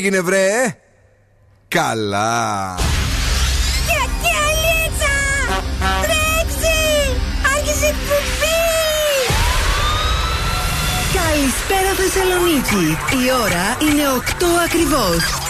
έγινε βρε; Καλά. Καλησπέρα Θεσσαλονίκη. Η ώρα είναι 8 ακριβώς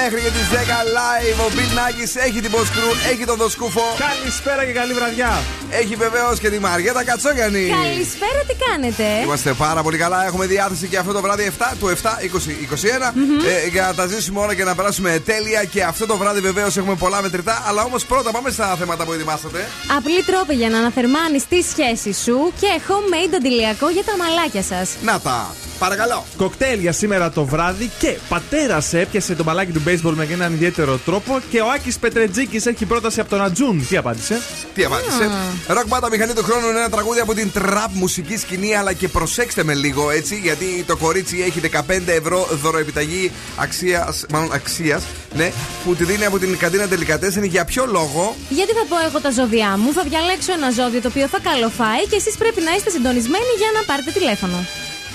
μέχρι και τις 10 live. Ο Bill Nackis έχει την Boss Crew, έχει τον Δοσκούφο. Καλησπέρα και καλή βραδιά. Έχει βεβαίως και τη Μαριέτα Κατσόγιανη. Καλησπέρα, τι κάνετε; Είμαστε πάρα πολύ καλά. Έχουμε διάθεση και αυτό το βράδυ 7 του 7, 20, 21 ε, για να τα ζήσουμε όλα και να περάσουμε τέλεια. Και αυτό το βράδυ βεβαίως έχουμε πολλά μετρητά. Αλλά όμως πρώτα πάμε στα θέματα που ετοιμάσατε. Απλή τρόπη για να αναθερμάνεις τη σχέση σου και homemade αντιλιακό για τα μαλάκια σας. Να τα. Παρακαλώ. Κοκτέιλ για σήμερα το βράδυ και πατέρας έπιασε το μπαλάκι του baseball με έναν ιδιαίτερο τρόπο και ο Άκης Πετρετζίκης έχει πρόταση από τον Ατζούν. Τι απάντησε; Τι απάντησε; Ροκ Μπάτα Μηχανή του Χρόνου είναι ένα τραγούδι από την τραπ μουσική σκηνή. Αλλά και προσέξτε με λίγο έτσι, γιατί το κορίτσι έχει 15 ευρώ δωροεπιταγή αξίας, μάλλον αξίας, ναι, που τη δίνει από την καντίνα Τελικατέσσεν. Για ποιο λόγο; Γιατί θα πω εγώ τα ζώδιά μου, θα διαλέξω ένα ζώδιο το οποίο θα καλοφάει και εσείς πρέπει να είστε συντονισμένοι για να πάρετε τηλέφωνο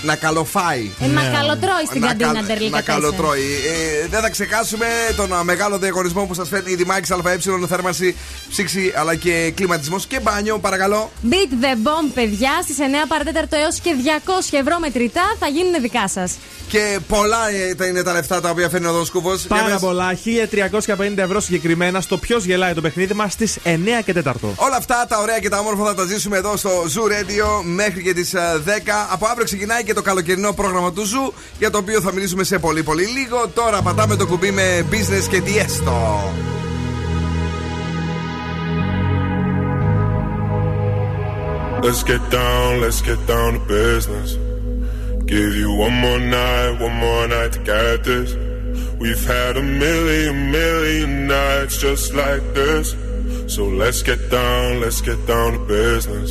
να καλοφάει. Ε, να καλοτρώει στην καντίνα Να καλοτρώει. Ε, δεν θα ξεχάσουμε τον μεγάλο διαγωνισμό που σας φέρνει η Δημάκης ΑΕ, θέρμανση, ψήξη αλλά και κλιματισμός και μπάνιο, παρακαλώ. Beat the bomb, παιδιά, στις 9 παρατέταρτο έως και 200 ευρώ μετρητά θα γίνουν δικά σας. Και πολλά είναι τα λεφτά τα οποία φέρνει ο Δόσκουβος. Πάρα πολλά. 1350 ευρώ συγκεκριμένα στο ποιος γελάει το παιχνίδι μας στις 9 και 4. Όλα αυτά τα ωραία και τα όμορφα θα τα ζήσουμε εδώ στο Zoo Radio μέχρι και τις 10. Από αύριο ξεκινάει και το καλοκαιρινό πρόγραμμα του Zoo για το οποίο θα μιλήσουμε σε πολύ πολύ λίγο. Τώρα πατάμε το κουμπί με business και διέστο. Let's get down, let's get down to business. Give you one more night, one more night to get this. We've had a million, million nights just like this. So let's get down, let's get down to business.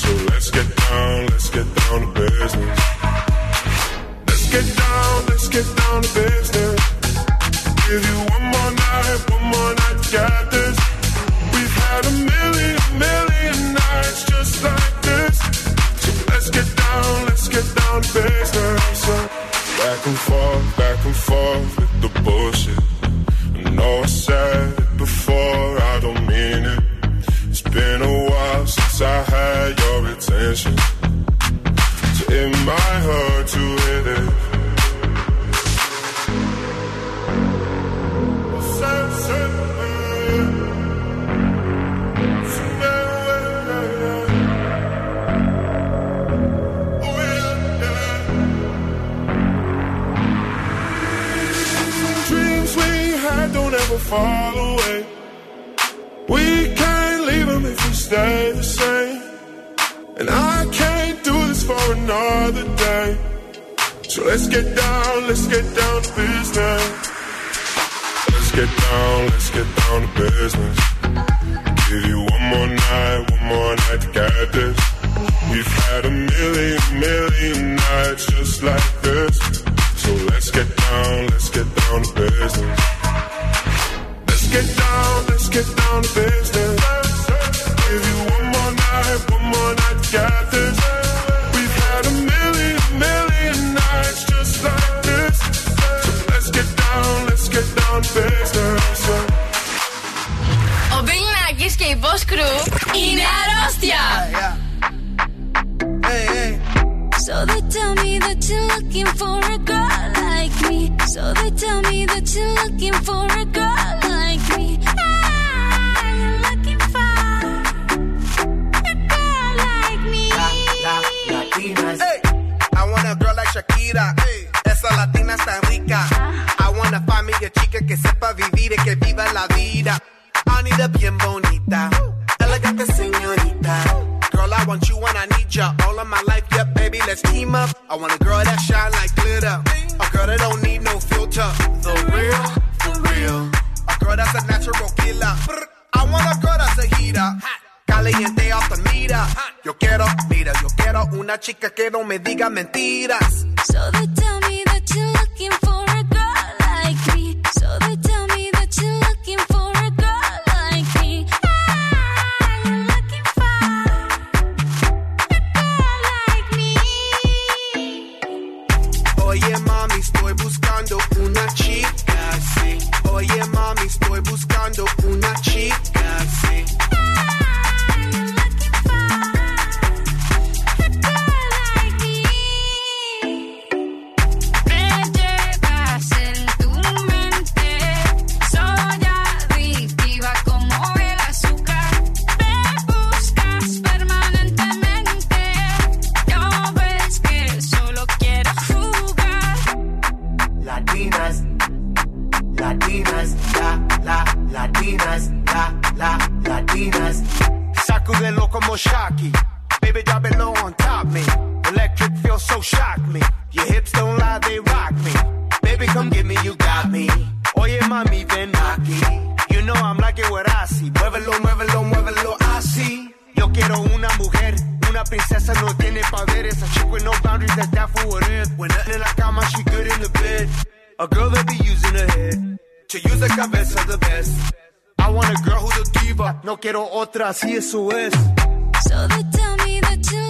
So let's get down, let's get down to business. Let's get down, let's get down to business. Give you one more night, A girl that be using her head to use the cabeza the best. I want a girl who's a diva. No quiero otra, así eso es. So they tell me that you're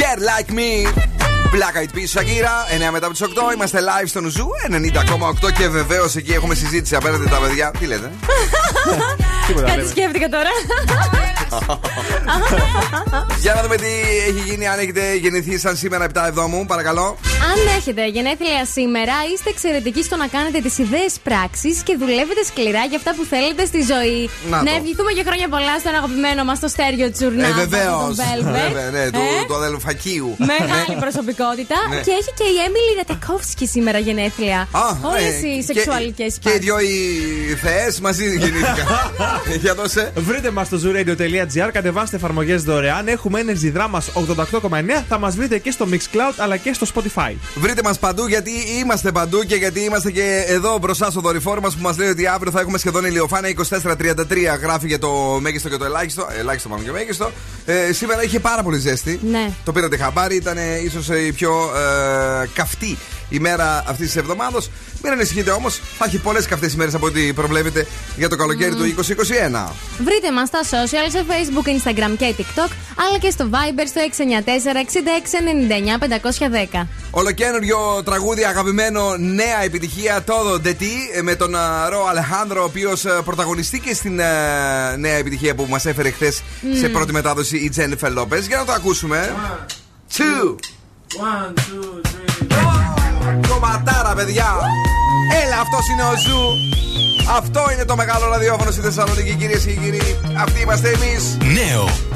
Get like me. Black Eyed Peas, Shakira, 9 μετά από τις 8. Είμαστε live στο Νουζού 90,8 και βεβαίως εκεί έχουμε συζήτηση απέναντι τα παιδιά. Τι λέτε, Κάτι σκέφτηκα τώρα. Για να δούμε τι έχει γίνει, αν έχετε γεννηθεί σαν σήμερα 7 εβδόμου, παρακαλώ. Αν έχετε γενέθλια σήμερα, είστε εξαιρετικοί στο να κάνετε τις ιδέες πράξεις και δουλεύετε σκληρά για αυτά που θέλετε στη ζωή. Να το. να ευχηθούμε και χρόνια πολλά στον αγαπημένο μας το στέριο Τσουρνά. Ε, βεβαίως. τον Velvet. ναι, του, Ε, του αδελφακίου. Μεγάλη προσωπικότητα. Ναι. Και έχει και η Έμιλι Ρατακόφσκι σήμερα γενέθλια. Όλες ε, οι και- σεξουαλικές Και οι δυο οι θεές μαζί γεννήθηκαν. Για δώσε. Βρείτε μας στο zooradio.gr, κατεβάστε εφαρμογές δωρεάν. Έχουμε Energy Drama 88,9. Θα μας βρείτε και στο Mixcloud αλλά και στο Spotify. Βρείτε μας παντού γιατί είμαστε παντού και γιατί είμαστε και εδώ μπροστά στο δορυφόρο μας που μας λέει ότι αύριο θα έχουμε σχεδόν ηλιοφάνεια 24-33 γράφει για το μέγιστο και το ελάχιστο. Ελάχιστο πάμε και μέγιστο. Ε, σήμερα είχε πάρα πολύ ζέστη. Ναι. Το πήρατε χαμπάρι, ήταν ίσως η πιο ε, καυτή ημέρα αυτής της εβδομάδα. Μην ανησυχείτε όμως, θα έχει πολλές καυτές ημέρες από ό,τι προβλέπετε για το καλοκαίρι του 2021. Βρείτε μας στα social, σε facebook, instagram και tiktok, αλλά και στο viber στο 694 6699 510. Ολοκένουργιο τραγούδι αγαπημένο, νέα επιτυχία, Todo de ti, με τον α, Ρο Αλεχάνδρο, ο οποίος πρωταγωνιστήκε στην ε, νέα επιτυχία που μας έφερε χθες σε πρώτη μετάδοση η Τζένιφερ Λόπες. Για να το ακούσουμε. Two. One, two, three. Κομματάρα, παιδιά. Έλα, αυτό είναι ο Zoo. Αυτό είναι το μεγάλο ραδιόφωνο στη Θεσσαλονίκη, κυρίες και κύριοι. Αυτοί είμαστε εμείς. Νέο.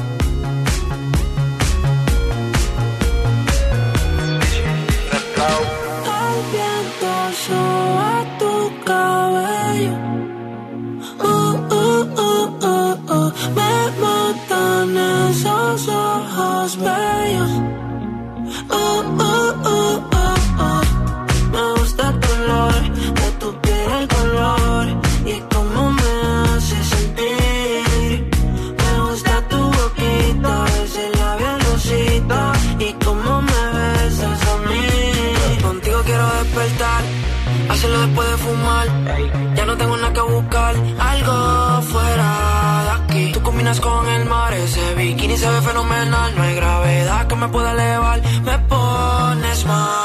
Me gusta tu olor, de tu piel el color y cómo me hace sentir. Me gusta tu boquita, ese labial rosita y cómo me besas a mí. Contigo quiero despertar, hazlo después de fumar. Ya no tengo nada que buscar, algo fuera de aquí. Tú combinas con el mar, ese bikini se ve fenomenal. No hay gravedad que me pueda elevar. smile.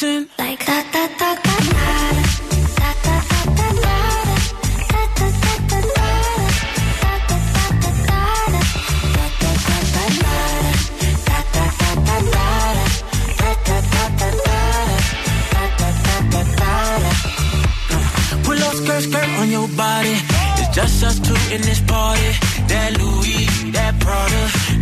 dancing like da da da da da. da da da da da, da da da da da, da da da da da, da da da da da, da da da da da, da da da da da. Put on Skirt, skirt on your body. It's just us two in this party. That Louis, that Prada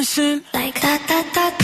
like da da da da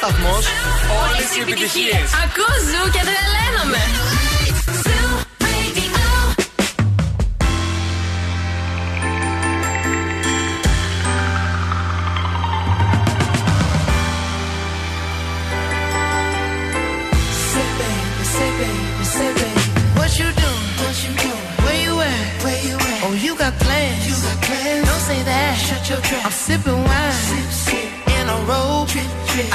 σταθμό, όλε οι επιτυχίε. Ακούω ζου και τρελαίνομαι. What you doing? What you doing? Where you at? Where you at? Oh, you got plans. You got plans. Don't say that. Shut your trap. I'm sipping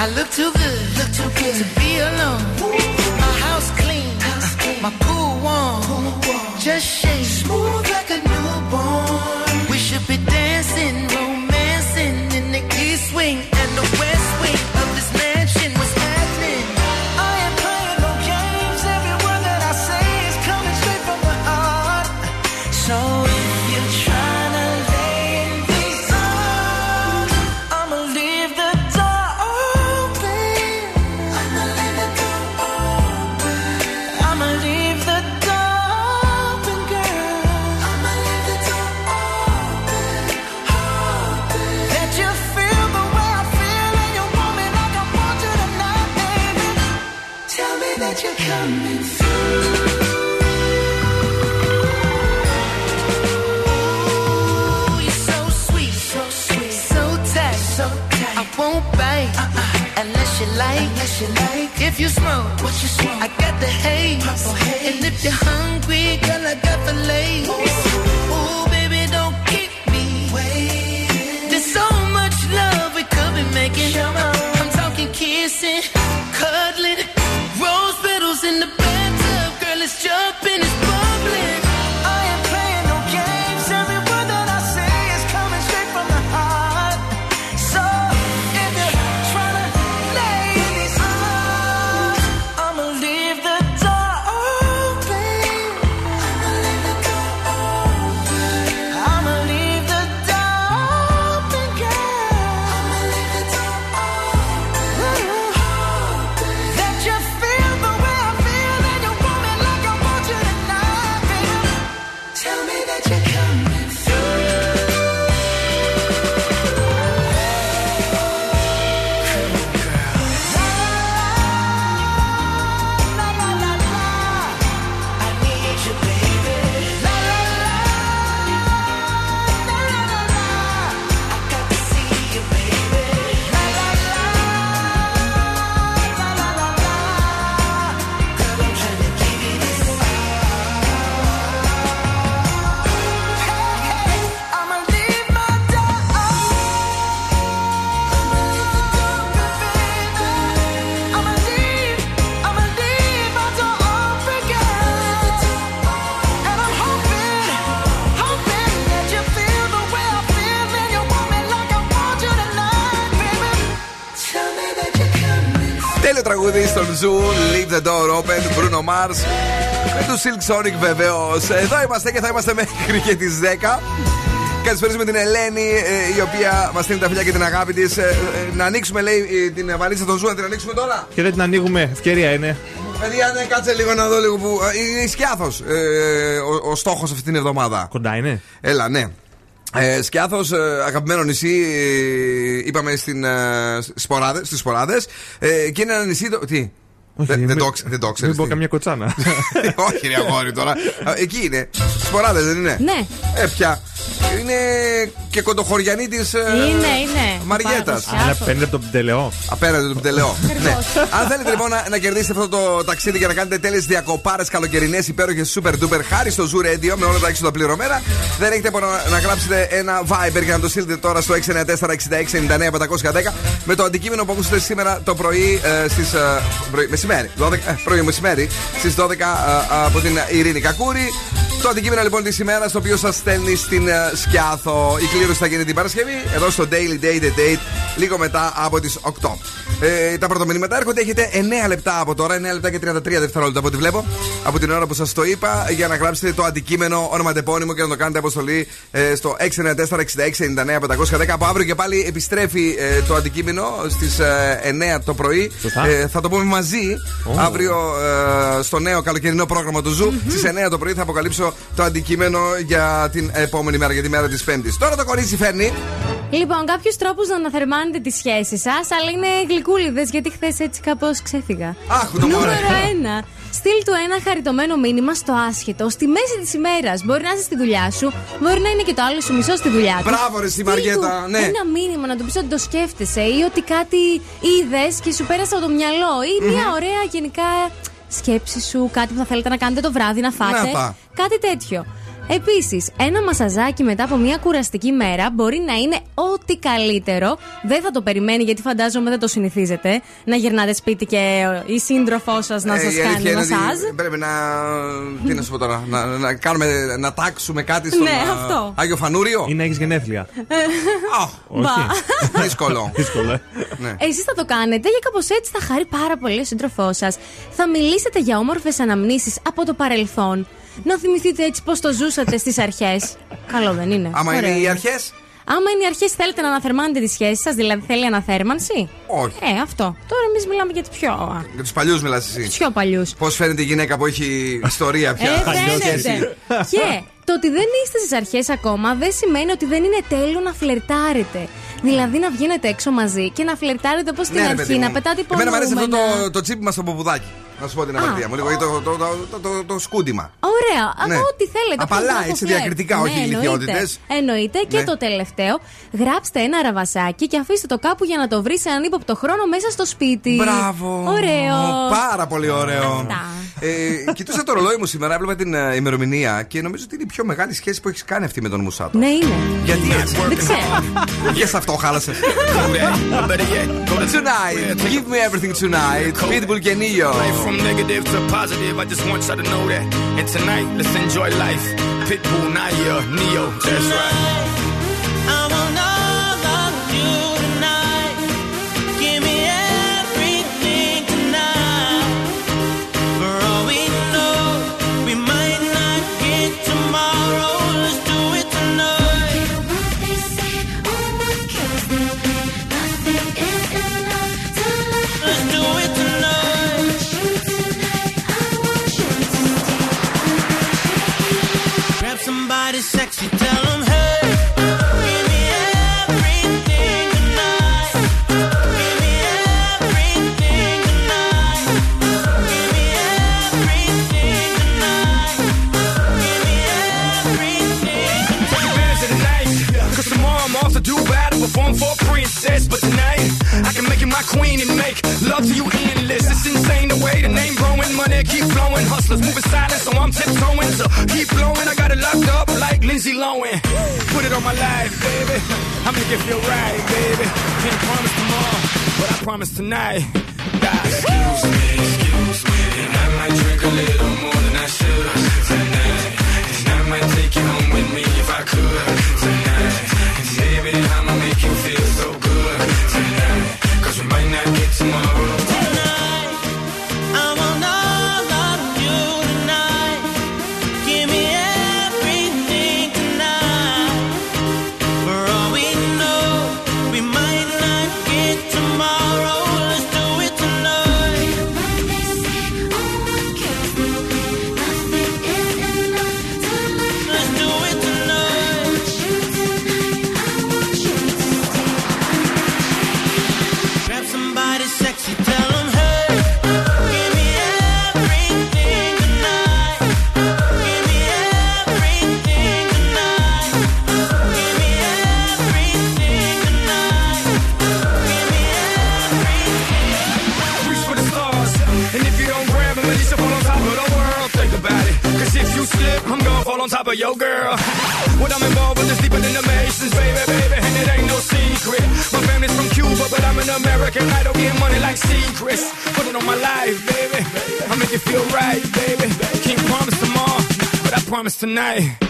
I look too good, look too good to be alone. Ooh. My house clean, house clean. my pool warm. Pool warm. Just Zoo, Leave the Door Open, Bruno Mars. Με τους Silk Sonic βεβαίως. Ε, εδώ είμαστε και θα είμαστε μέχρι και τις 10. Καλησπέριζουμε την Ελένη, ε, η οποία μας στέλνει τα φιλιά και την αγάπη της. Ε, να ανοίξουμε, λέει, την βαλίτσα των Zoo, να την ανοίξουμε τώρα. Και δεν την ανοίγουμε, ευκαιρία είναι. Παιδιά, ναι, κάτσε λίγο να δω λίγο που. Είναι Σκιάθος ε, ο, ο στόχος αυτή την εβδομάδα. Κοντά είναι. Έλα, ναι. Ε, Σκιάθος, ε, αγαπημένο νησί, ε, είπαμε στην, ε, στις Σποράδες ε, και είναι ένα νησί. Το, τι, δεν, δεν, μην- το, ξε- δεν το ξέρεις Μην πω τι. καμιά κοτσάνα. Όχι, ρε αγόρι τώρα. Α, Εκεί είναι. Σποράδε δεν είναι; Ναι. Ε, πια. Είναι και κοντοχωριανή της. Είναι, είναι. Μαριέτας. Πάρα Αλλά πολύ παίρνετε από τον πτελεό. Απέναντι του πτελεό. ναι. Αν θέλετε λοιπόν να, να κερδίσετε αυτό το ταξίδι και να κάνετε τέλειες διακοπάρες καλοκαιρινές υπέροχες super duper χάρη στο Zoo Radio με όλα τα έξοδα πληρωμένα, δεν έχετε μόνο να γράψετε ένα Viber για να το στείλετε τώρα στο 694-6699-510 με το αντικείμενο που ακούσατε σήμερα το πρωί ε, στις. Ε, πρωί, μεσημέρι. 12, ε, πρωί μεσημέρι στις 12 ε, από την Ειρήνη Κακούρη. Το αντικείμενο λοιπόν της ημέρας το οποίο σας στέλνει στην ε, Σκιάθο. Η κλήρωση θα γίνει την Παρασκευή εδώ στο Daily Day the Date λίγο μετά από τις 8. Ε, τα πρώτα μηνύματα έρχονται. Έχετε 9 λεπτά από τώρα, 9 λεπτά και 33 δευτερόλεπτα από ό,τι βλέπω. Από την ώρα που σας το είπα, για να γράψετε το αντικείμενο ονοματεπώνυμο και να το κάνετε αποστολή ε, στο 694-6699-510. Από αύριο και πάλι επιστρέφει ε, το αντικείμενο στις 9 το πρωί. Σωστά. Ε, θα το πούμε μαζί Ω. αύριο ε, στο νέο καλοκαιρινό πρόγραμμα του Zoo. Στις 9 το πρωί θα αποκαλύψω το αντικείμενο για την επόμενη μέρα, για τη μέρα της Πέμπτης. Τώρα το κορίτσι φέρνει. Λοιπόν, κάποιους τρόπους να αναθερμάνετε τη σχέση σας, αλλά είναι γλυκούλιδες γιατί χθες έτσι κάπως ξέφυγα. Αχ, το Νούμερο μωρέ. 1. Στείλ του ένα χαριτωμένο μήνυμα στο άσχετο, στη μέση της ημέρας. Μπορεί να είσαι στη δουλειά σου, μπορεί να είναι και το άλλο σου μισό στη δουλειά του. Μπράβο, ρε, στη Στείλ Μαριέτα, του ναι. Ένα μήνυμα να του πεις ότι το σκέφτεσαι ή ότι κάτι είδες και σου πέρασε από το μυαλό ή μια ωραία γενικά σκέψη σου, κάτι που θα θέλετε να κάνετε το βράδυ, να φάτε. Να τα. Κάτι τέτοιο. Επίσης, ένα μασαζάκι μετά από μια κουραστική μέρα μπορεί να είναι ό,τι καλύτερο. Δεν θα το περιμένει γιατί φαντάζομαι δεν το συνηθίζετε. Να γυρνάτε σπίτι και η σύντροφός σας να Ε, σας η αλήθεια κάνει είναι ότι μασάζ. Πρέπει να. Τι να σου πω τώρα, να, να, κάνουμε, να τάξουμε κάτι στον Ναι, α, αυτό. Άγιο Φανούριο. Ή να έχεις γενέθλια. Α, Όχι. δύσκολο. Δύσκολο. ε. ναι. Εσείς θα το κάνετε και κάπως έτσι θα χαρεί πάρα πολύ ο σύντροφός σας. Θα μιλήσετε για όμορφες αναμνήσεις από το παρελθόν. Να θυμηθείτε έτσι πώς το ζούσατε στις αρχές. Καλό δεν είναι. Άμα Ωραίο είναι οι αρχές; Άμα είναι οι αρχές, θέλετε να αναθερμάνετε τη σχέση σας, δηλαδή θέλει αναθέρμανση; Όχι. Ε, αυτό. Τώρα εμείς μιλάμε για τους πιο, α, Για τους παλιούς μιλάς εσύ. τους πιο παλιούς. Πώς φαίνεται η γυναίκα που έχει ιστορία πια; Ε, Αλλιώς εσύ. φαίνεται. και το ότι δεν είστε στις αρχές ακόμα δεν σημαίνει ότι δεν είναι τέλειο να φλερτάρετε. Δηλαδή να βγαίνετε έξω μαζί και να φλερτάρετε όπως στην Ναι, ρε, αρχή, παιδί να μου. πετάτε Εμένα μου αρέσει αυτό υπονοούμενα. το, το τσίπι μα στο ποπουδάκι. Να σου πω την Α. αμαρτία μου. Λίγο το, το, το, το, το, το σκούντιμα. Ωραία, Ναι. ναι. ό,τι θέλετε. Απαλά, αυτό το έτσι, φλερτ. διακριτικά, όχι ναι, ηλικιότητες. Εννοείται. Εννοείται. Και Ναι. το τελευταίο, γράψτε ένα ραβασάκι και αφήστε το κάπου για να το βρεις σε έναν ύποπτο χρόνο μέσα στο σπίτι. Μπράβο. Ωραίο. Πάρα πολύ ωραίο. Αυτά. Ε, κοιτούσα το ρολόι μου σήμερα, έβλεπα την ε, ημερομηνία και νομίζω ότι είναι η πιο μεγάλη σχέση που έχεις κάνει αυτή με τον Μουσάτο. Ναι, είναι. Γιατί έτσι. Δεν ξέρω. Για σε αυτό χάλασε. Tonight, give me everything tonight. Pitbull και Neo. From negative to positive, I just want y'all to know that. And tonight, let's enjoy life. Pitbull, Naya, Neo, that's right. Keep flowing. Hustlers moving silent, so I'm tiptoeing. So keep blowing, I got it locked up Lindsay Lohan. Put it on my life, baby. I'm gonna give you a baby. Can't promise tomorrow, but I promise tonight. God, excuse me, excuse me. And I might drink a little more than I should tonight. And I might take you home with me if I could tonight. night.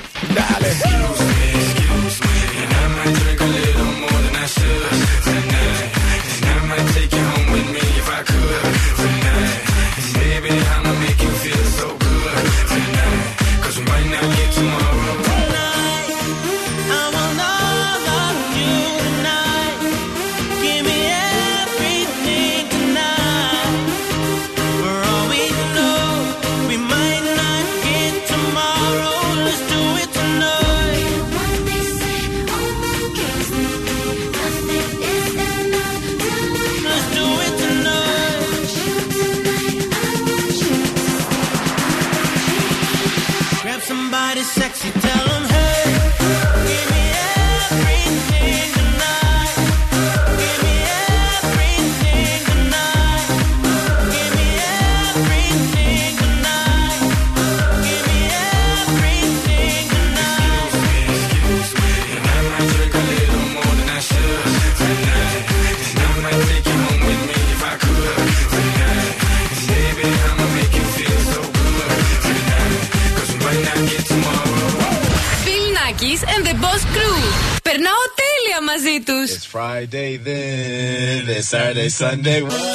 Sunday, Sunday.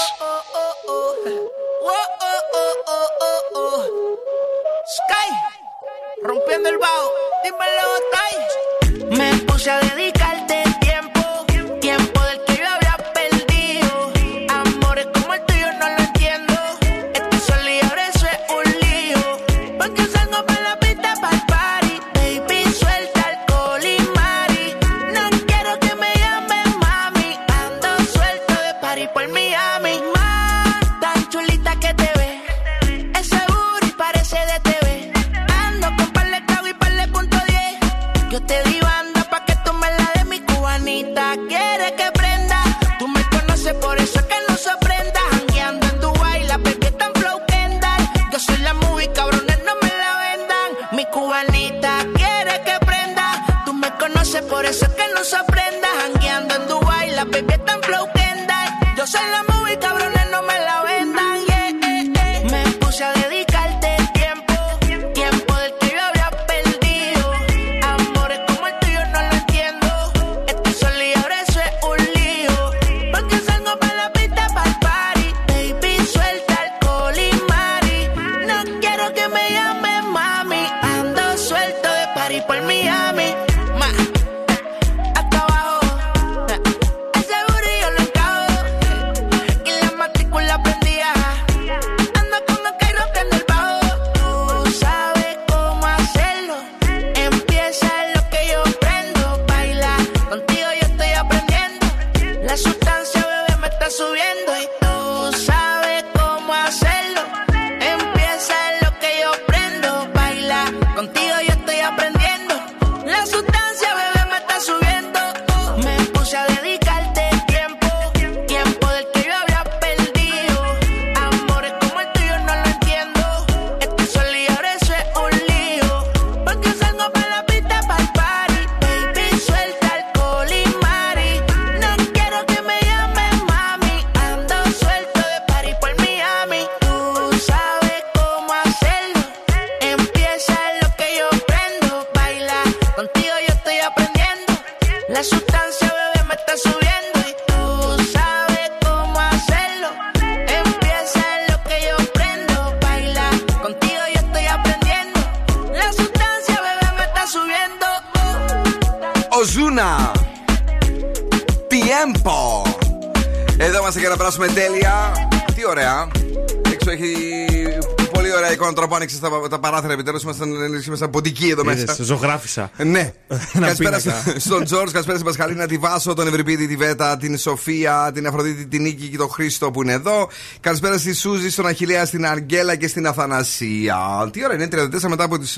Τα, τα παράθυρα επιτέλους. Ήμασταν, ήμασταν ποντικοί εδώ μέσα. Είδες, ζωγράφισα. Ναι. Ένα Καλησπέρα πίνακα. στο- στον Τζόρτζ, καλησπέρα στην Πασχαλίνα, τη Βάσο, τον Ευρυπίδη, τη Βέτα, την Σοφία, την Αφροδίτη, την Νίκη και τον Χρήστο που είναι εδώ. Καλησπέρα στη Σούζη, στον Αχηλέα, στην Αγγέλα και στην Αθανασία. Τι ώρα είναι, 34 μετά από τις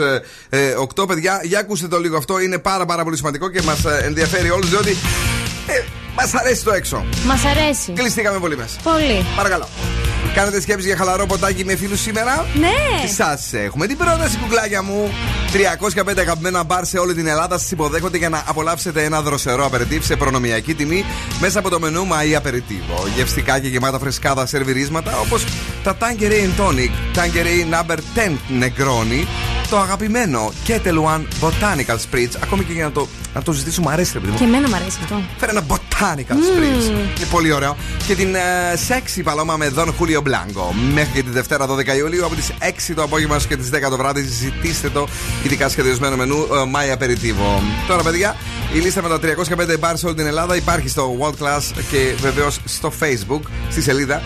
8 παιδιά. Για ακούστε το λίγο αυτό, είναι πάρα πάρα πολύ σημαντικό και μας ενδιαφέρει όλους διότι ε, μας αρέσει το έξω. Μας αρέσει. Κλειστήκαμε πολύ μέσα. Πολύ. Παρακαλώ. Κάνετε σκέψη για χαλαρό ποτάκι με φίλους σήμερα; Ναι. Σας έχουμε; Την πρόταση, κουκλάκια μου. 305 αγαπημένα μπαρ σε όλη την Ελλάδα σας υποδέχονται για να απολαύσετε ένα δροσερό απεριτίβ σε προνομιακή τιμή μέσα από το μενού Μαΐ Απεριτίβο. Γευστικά και γεμάτα φρεσκάδα σερβιρίσματα όπως τα Tangerine Tonic, Tangerine Number 10 Negroni, το αγαπημένο Kettle One Botanical Spritz. Ακόμη και για να το, να το ζητήσουμε, αρέσει, ρε παιδί μου. Και εμένα μου αρέσει αυτό. Φέρε ένα botanical spritz. Είναι πολύ ωραίο. Και την ε, sexy παλώμα με Don Julio Blanco. Μέχρι και τη Δευτέρα 12 Ιουλίου από τις 6 το απόγευμα και τις 10 το βράδυ. Ζητήστε το ειδικά σχεδιασμένο μενού ε, My Aperitivo. Τώρα, παιδιά, η λίστα με τα 305 μπαρ σε όλη την Ελλάδα υπάρχει στο World Class και βεβαίως στο Facebook, στη σελίδα.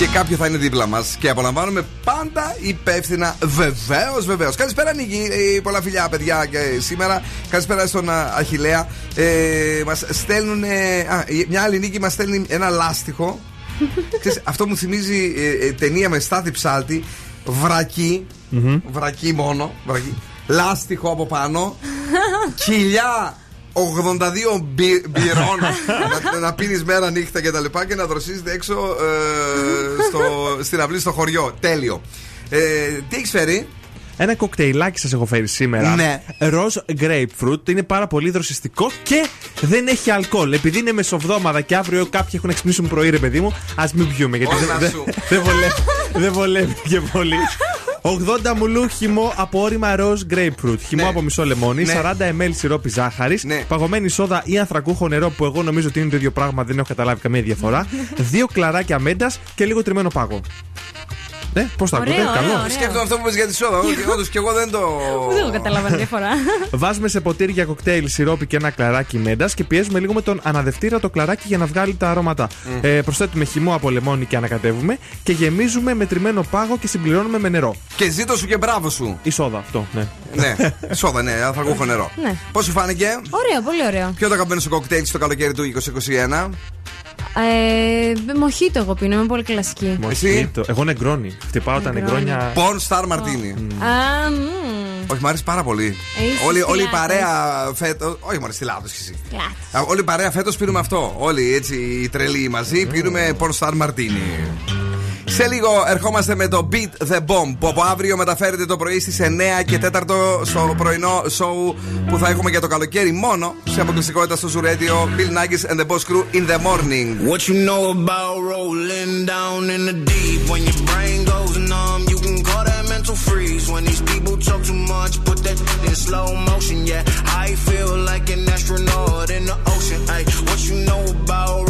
Και κάποιο θα είναι δίπλα μας. Και απολαμβάνουμε πάντα υπεύθυνα. Βεβαίως, βεβαίως. Καλησπέρα, Νίκη. Ε, πολλά φιλιά, παιδιά, και σήμερα. Καλησπέρα στον α, Αχηλέα. Ε, μας στέλνουν. Α, η- μια άλλη Νίκη μας στέλνει ένα λάστιχο. Ξέρεις, αυτό μου θυμίζει ε, ε, ταινία με στάθη ψάλτη. Βρακή. Βρακή μόνο. Βρακή. Λάστιχο από πάνω. Κοιλιά 82 μπι, μπυρών να, να πίνεις μέρα νύχτα και τα λοιπά και να δροσίζετε έξω ε, στο, στην αυλή στο χωριό. Τέλειο. Ε, τι έχεις φέρει, Ένα κοκτέιλάκι σας έχω φέρει σήμερα. Ναι. Ροζ grapefruit. Είναι πάρα πολύ δροσιστικό και δεν έχει αλκοόλ. Επειδή είναι μεσοβδόμαδα και αύριο κάποιοι έχουν να ξυπνήσουν πρωί, ρε παιδί μου, ας μην πιούμε. Γιατί Όλα δεν, δεν, σου. δεν βολεύει, δεν βολεύει και πολύ. 80 μουλού χυμό από όρημα ροζ grapefruit. Χυμό Ναι. από μισό λεμόνι, Ναι. 40 ml σιρόπι ζάχαρης, Ναι. παγωμένη σόδα ή ανθρακούχο νερό που εγώ νομίζω ότι είναι το ίδιο πράγμα, δεν έχω καταλάβει καμία διαφορά. δύο κλαράκια μέντα και λίγο τριμμένο πάγο. Ναι, πώς το Ωραίο, ακούτε, ωραίο, καλό. ωραίο. Σκέφτομαι αυτό που είπες για τη σόδα. Όντως και εγώ δεν το. Δεν το καταλαβαίνω διαφορά. Βάζουμε σε ποτήρι για κοκτέιλ σιρόπι και ένα κλαράκι μέντας και πιέζουμε λίγο με τον αναδευτήρα το κλαράκι για να βγάλει τα αρώματα. Ε, προσθέτουμε χυμό από λεμόνι και ανακατεύουμε και γεμίζουμε με τριμμένο πάγο και συμπληρώνουμε με νερό. Και ζήτω σου και μπράβο σου. Η σόδα, αυτό, ναι. ναι, σόδα, ναι, ανθρακούχο νερό. Ναι. Πώς σου φάνηκε, Ωραίο, πολύ ωραίο. Ποιο το αγαπημένο σου κοκτέιλ στο καλοκαίρι του 2021. Ε, μοχίτο εγώ πίνω, είμαι πολύ κλασική. Μοχίτο. Εγώ νεγκρόνι. Χτυπάω τα Νεγκρόνι. νεγκρόνια. Porn Star Martini. Α, μμμ. Όχι, μου αρέσει πάρα πολύ. Είσαι Όλη, όλη η στη παρέα φέτο. Όχι, μόνο στη Λάδος κι εσύ. Λάθος. Α, Όλη η παρέα φέτος πίνουμε αυτό. Όλοι έτσι οι τρελοί μαζί πίνουμε Porn Star Martini. Σε λίγο ερχόμαστε με το Beat the Bomb που από αύριο μεταφέρεται το πρωί στι 9 και 4 στο πρωινό show που θα έχουμε για το καλοκαίρι μόνο σε αποκλειστικότητα στο Zoo Radio Bill Nackis and the Boss Crew in the morning. What you know about rolling down in the deep when your brain goes numb? You can call that mental freeze when these people talk too much. Put that in slow motion, yeah. I feel like an astronaut in the ocean. Ay, what you know about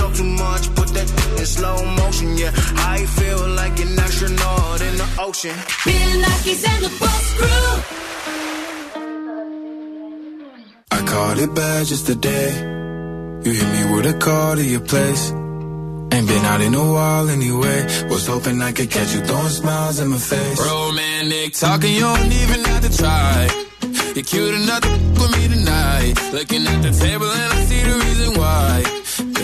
talk too much. Put that in slow motion, yeah. I feel like an astronaut in the ocean. Bill Nackis and the Boss Crew. I caught it bad just today. You hit me with a call to your place. Ain't been out in a while anyway. Was hoping I could catch you throwing smiles in my face. Romantic talking, you don't even have to try. You're cute enough to f- with me tonight. Looking at the table and I see the reason why.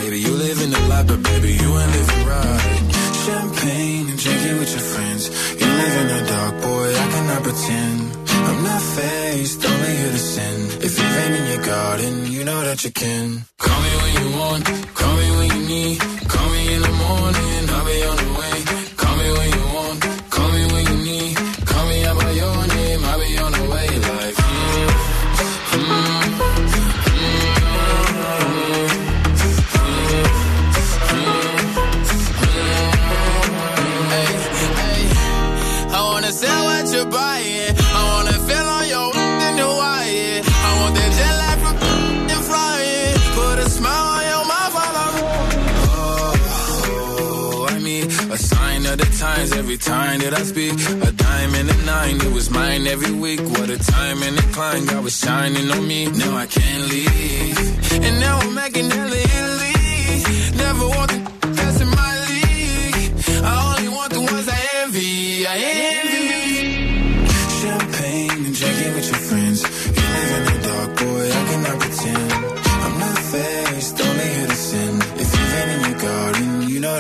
Baby, you live in the life, but baby, you ain't living right. Champagne and drinking with your friends. You live in the dark, boy, I cannot pretend. I'm not faced, only here to sin. If you've been in your garden, you know that you can. Call me when you want, call me when you need. Call me in the morning, of every time that I speak. A dime and a nine, it was mine every week. What a time and a climb, God was shining on me. Now I can't leave. And now I'm making hella Italy. Never want the that's in my league. I only want the ones I envy. I envy. Champagne and drinking with your friends. You live in the dark, boy, I cannot pretend. I'm not faced,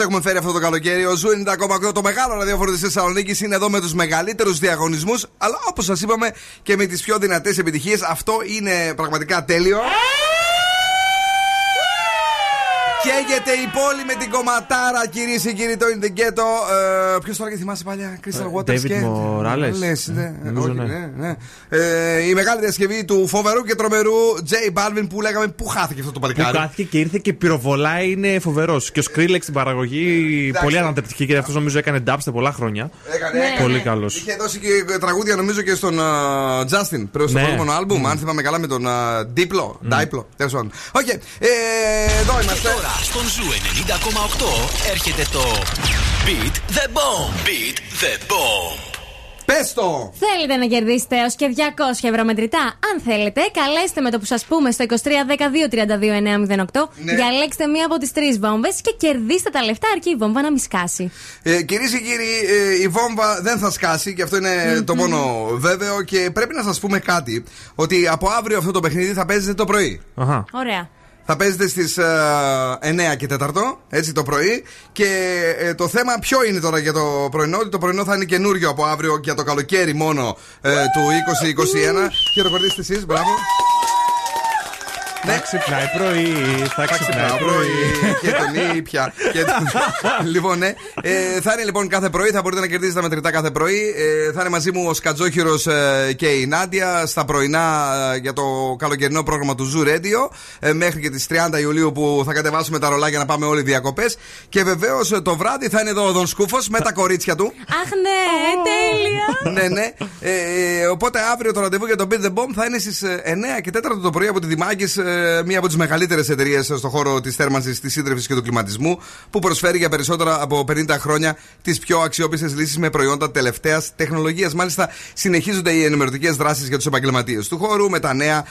Σας έχουμε φέρει αυτό το καλοκαίρι. Ο Zoo 90,8 το μεγάλο ραδιόφωνο της Θεσσαλονίκης είναι εδώ με τους μεγαλύτερους διαγωνισμούς. Αλλά όπως σας είπαμε και με τις πιο δυνατές επιτυχίες. Αυτό είναι πραγματικά τέλειο. Καίγεται η πόλη με την κομματάρα, κυρίες και κύριοι, το In The Ghetto. Ε, Ποιος τώρα και θυμάσαι παλιά, Crystal Waters David και. Morales. Λες, ναι, Νομίζω, όχι, ναι. ναι, ναι. Ε, η μεγάλη διασκευή του φοβερού και τρομερού J Balvin που λέγαμε πού χάθηκε αυτό το Που παλικάρι. χάθηκε και ήρθε και πυροβολάει είναι φοβερός. Και ο Skrillex στην παραγωγή πολύ ανατρεπτική και αυτός νομίζω έκανε dubstep πολλά χρόνια. Έκανε, Ναι. έκανε. Πολύ καλός. Είχε δώσει και τραγούδια νομίζω και στον uh, Justin πριν στο Ναι. προηγούμενο άλμπουμ. Αν θυμάμαι καλά με τον uh, Diplo. Diplo. Τέλος πάντων. Οκ. Ε, εδώ είμαστε. Τώρα στον Zoo 90,8 έρχεται το Beat the Bomb. Beat the Bomb. Πες το! Θέλετε να κερδίσετε έως και 200 ευρώ μετρητά. Αν θέλετε, καλέστε με το που σας πούμε στο 2310-232-908. Ναι. Διαλέξτε μία από τις τρεις βόμβες και κερδίστε τα λεφτά αρκεί η βόμβα να μη σκάσει. Ε, Κυρίες και κύριοι, ε, η βόμβα δεν θα σκάσει και αυτό είναι το μόνο βέβαιο. Και πρέπει να σας πούμε κάτι: Ότι από αύριο αυτό το παιχνίδι θα παίζεται το πρωί. Αχα. Ωραία. Θα παίζετε στις 9 και 4, έτσι το πρωί. Και ε, το θέμα ποιο είναι τώρα για το πρωινό, ότι το πρωινό θα είναι καινούριο από αύριο για το καλοκαίρι μόνο ε, του 2021. Χειροκροτήστε εσείς, μπράβο. Θα ξυπνάει πρωί, θα ξυπνάει Ξυπνάω πρωί. πρωί και τον ήπια. και τον- λοιπόν, ναι. Ε, θα είναι λοιπόν κάθε πρωί, θα μπορείτε να κερδίσετε τα μετρητά κάθε πρωί. Ε, θα είναι μαζί μου ο Σκατζόχυρος και η Νάντια στα πρωινά ε, για το καλοκαιρινό πρόγραμμα του Zoo Radio. ε, μέχρι και τις 30 Ιουλίου που θα κατεβάσουμε τα ρολάκια να πάμε όλοι διακοπές. Και βεβαίως το βράδυ θα είναι εδώ ο Δον Σκούφο με τα κορίτσια του. Αχ, ναι, τέλεια. ναι, ναι. Ε, οπότε αύριο το ραντεβού για το Beat the Bomb θα είναι στις 9 και 4 το πρωί από τη Δημάκης, μία από τις μεγαλύτερες εταιρείες στον χώρο της θέρμανσης, της σύντρεφη και του κλιματισμού, που προσφέρει για περισσότερα από 50 χρόνια τις πιο αξιόπιστες λύσεις με προϊόντα τελευταίας τεχνολογίας. Μάλιστα, συνεχίζονται οι ενημερωτικές δράσεις για τους επαγγελματίες του χώρου με τα νέα α,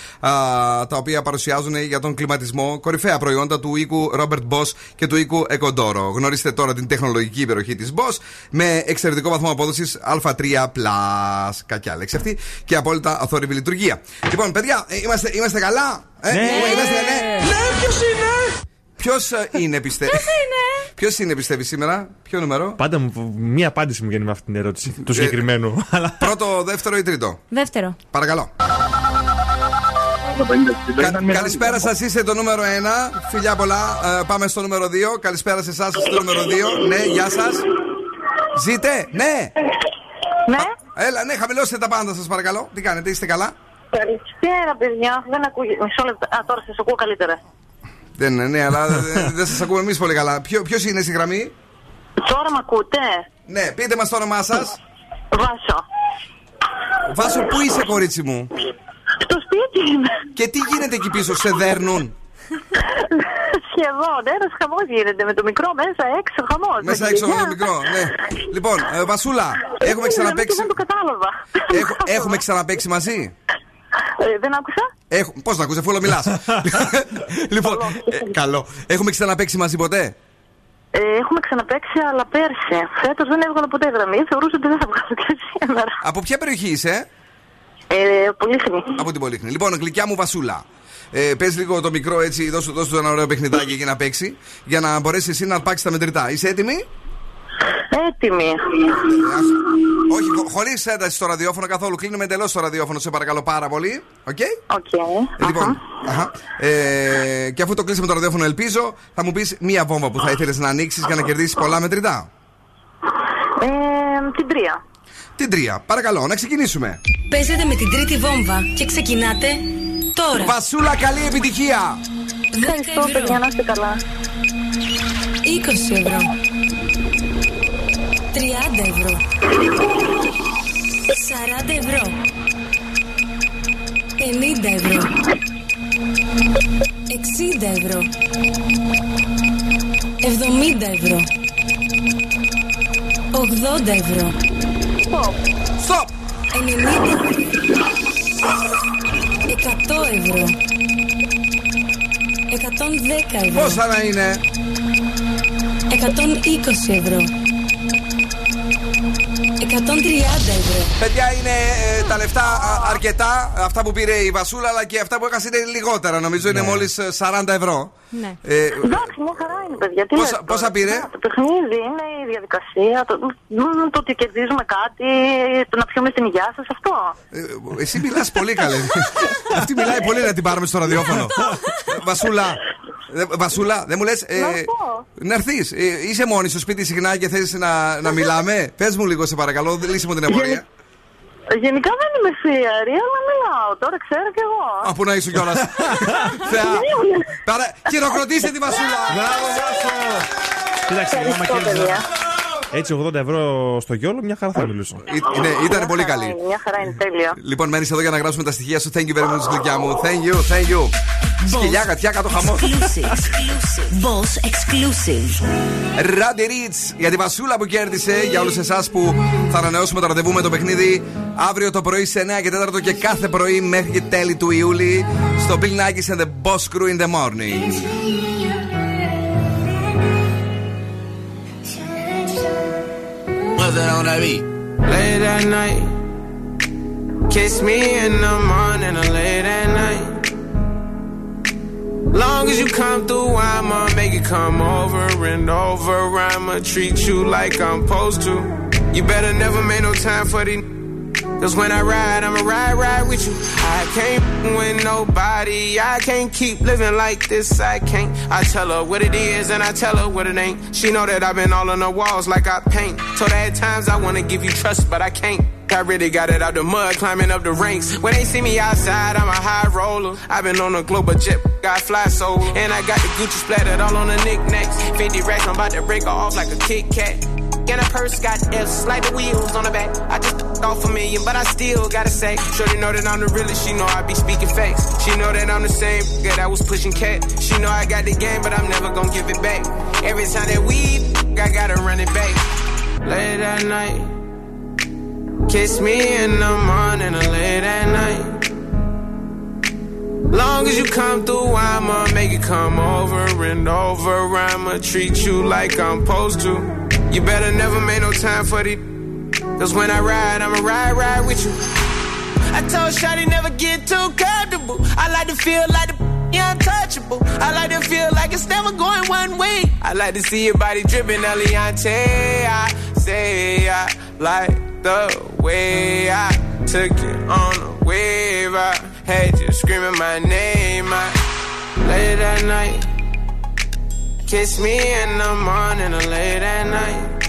τα οποία παρουσιάζουν για τον κλιματισμό κορυφαία προϊόντα του οίκου Robert Boss και του οίκου Ecodoro. Γνωρίστε τώρα την τεχνολογική υπεροχή της Boss με εξαιρετικό βαθμό απόδοσης Α3 Κακιά λέξη αυτή και απόλυτα αθόρυβη λειτουργία. Λοιπόν, παιδιά, ε, είμαστε, είμαστε καλά. Ε, Ναι. είμαστε, ναι. Ναι, ποιος είναι; Ποιος είναι, πιστεύει. Ποιος είναι, πιστεύεις σήμερα, ποιο νούμερο; Πάντα μου, μία απάντηση μου βγαίνει με αυτή την ερώτηση του συγκεκριμένου. Αλλά Πρώτο, δεύτερο ή τρίτο; Δεύτερο. Παρακαλώ. Κα- καλησπέρα σας, είστε το νούμερο 1. Φιλιά πολλά. Ε, πάμε στο νούμερο 2. Καλησπέρα σε εσάς, είστε το νούμερο 2. Ναι, γεια σας. Ζείτε, ναι. Ναι. Έλα, ναι, χαμηλώστε τα πάντα σας, παρακαλώ. Τι κάνετε, είστε καλά; Καλησπέρα, παιδιά. Δεν ακούγεται. Μισό λεπτό. Α, τώρα σας ακούω καλύτερα. Δεν είναι, ναι, αλλά δεν δεν σας ακούμε εμείς πολύ καλά. Ποιο είναι στη γραμμή, Τώρα με ακούτε; Ναι, πείτε μας το όνομά σας. Βάσο. Βάσο, πού είσαι, κορίτσι μου; Στο σπίτι είμαι. Και τι γίνεται εκεί πίσω, σε δέρνουν; Σχεδόν. Ένας χαμός γίνεται με το μικρό μέσα έξω. Χαμός. Μέσα έξω με το μικρό, ναι. Λοιπόν, ε, Βασούλα, έχουμε ξαναπέξει. Δεν το κατάλαβα. Έχ- έχουμε ξαναπέξει μαζί; Ε, δεν άκουσα; Έχω... Πώς να ακούσε, αφού μιλάς. λοιπόν, ε, καλό. Έχουμε ξαναπέξει μαζί ποτέ; Ε, έχουμε ξαναπέξει, αλλά πέρσι. Φέτος δεν έβγαλα ποτέ γραμμή. Θεωρούσα ότι δεν θα βγάλω και σήμερα. Από ποια περιοχή είσαι, Ε, Πολύχνη. Από την Πολύχνη. Λοιπόν, γλυκιά μου Βασούλα. Ε, Πες λίγο το μικρό έτσι, δώσ' του δώσ' του ένα ωραίο παιχνιδάκι για να παίξει, για να μπορέσεις εσύ να αρπάξει τα μετρητά. Είσαι έτοιμη; Έτοιμη. Όχι, χωρίς ένταση στο ραδιόφωνο καθόλου. Κλείνουμε εντελώς το ραδιόφωνο, σε παρακαλώ πάρα πολύ. OK; OK. Λοιπόν, αχα. Ε, και αφού το κλείσουμε το ραδιόφωνο, ελπίζω, θα μου πεις μία βόμβα που θα ήθελες να ανοίξεις για να κερδίσεις πολλά μετρητά. Ε, την τρία. Την τρία. Παρακαλώ, να ξεκινήσουμε. Παίζετε με την τρίτη βόμβα και ξεκινάτε τώρα. Βασούλα, καλή επιτυχία! Ευχαριστώ, παιδιά, να είστε καλά. 20 ευρώ. 30 ευρώ. 40 ευρώ. 50 ευρώ. 60 ευρώ. 70 ευρώ. 80 ευρώ. Stop! 90 ευρώ. 100 ευρώ. 110 ευρώ. Πόσα να είναι; 120 ευρώ. 130 ευρώ. Παιδιά, είναι ε, τα λεφτά α, αρκετά. Αυτά που πήρε η Βασούλα, αλλά και αυτά που έχασε είναι λιγότερα. Νομίζω είναι μόλις 40 ευρώ. Ναι. Ε, Εντάξει, μια χαρά είναι, παιδιά. Τι Πόσα- λέτε πόσα τώρα. πήρε; Το παιχνίδι είναι η διαδικασία, το, μ, το ότι κερδίζουμε κάτι, το να πιούμε στην υγειά σας, αυτό. ε, εσύ μιλάς πολύ καλέ. Αυτή μιλάει πολύ να την πάρουμε στο ραδιόφωνο. Βασούλα, ε, Βασούλα, δεν μου λες. Ε, Να πω. να έρθεις. είσαι μόνη στο σπίτι συχνά και θες να, να μιλάμε; Πες μου λίγο, σε παρακαλώ, λύση μου την απορία. Γενικά δεν είμαι θείαρη, αλλά μιλάω. Τώρα ξέρω κι εγώ. Α, πού να είσαι κιόλας. Θεά. Παρα... Χειροκροτήστε τη Βασούλα. Μπράβο, Βάσο. Κοίταξε, άμα Ευχαριστώ, κέρδιζα παιδιά. έτσι 80 ευρώ στο γιόλο, μια χαρά θα μιλούσα. Ε, ναι, ήταν πολύ Μια χαρά καλή. είναι, Μια χαρά είναι τέλεια. Λοιπόν, μένεις εδώ για να γράψουμε τα στοιχεία σου. Thank you very much, γλυκιά μου. Thank you, thank you. Σκυλιά, κατιά, κάτω χαμός. Boss exclusive. Ράντι Ritz για τη Βασούλα που κέρδισε. Για όλους εσάς που θα ανανεώσουμε το ραντεβού με το παιχνίδι αύριο το πρωί σε 9 και 4 και κάθε πρωί μέχρι και τέλη του Ιούλη στο Bill Nackis and the Boss Crew in the morning. What's that on that beat? Late at night. Kiss me in the morning or late at night. Long as you come through, I'ma make it come over and over. I'ma treat you like I'm supposed to. You better never make no time for the. Cause when I ride, I'ma ride, ride with you. I can't with nobody. I can't keep living like this. I can't. I tell her what it is and I tell her what it ain't. She know that I've been all on the walls like I paint. Told her at times I wanna give you trust, but I can't. I really got it out the mud, climbing up the ranks. When they see me outside, I'm a high roller. I've been on a global jet, got fly so. And I got the Gucci splattered all on the knickknacks. 50 racks, I'm about to break off like a Kit Kat. And a purse got F's, like the wheels on the back. I just off a million, but I still gotta say. Shorty know that I'm the realest, she know I be speaking facts. She know that I'm the same girl that was pushing cat. She know I got the game, but I'm never gonna give it back. Every time that we, I gotta run it back. Late at night. Kiss me in the morning or late at night. Long as you come through, I'ma make it come over and over. I'ma treat you like I'm supposed to. You better never make no time for the. Cause when I ride, I'ma ride, ride with you. I told Shotty never get too comfortable. I like to feel like the untouchable. I like to feel like it's never going one way. I like to see your body dripping, Eliante. I say I like the way I took you on a wave. I had you screaming my name. I late at night. Kiss me in the morning or late at night.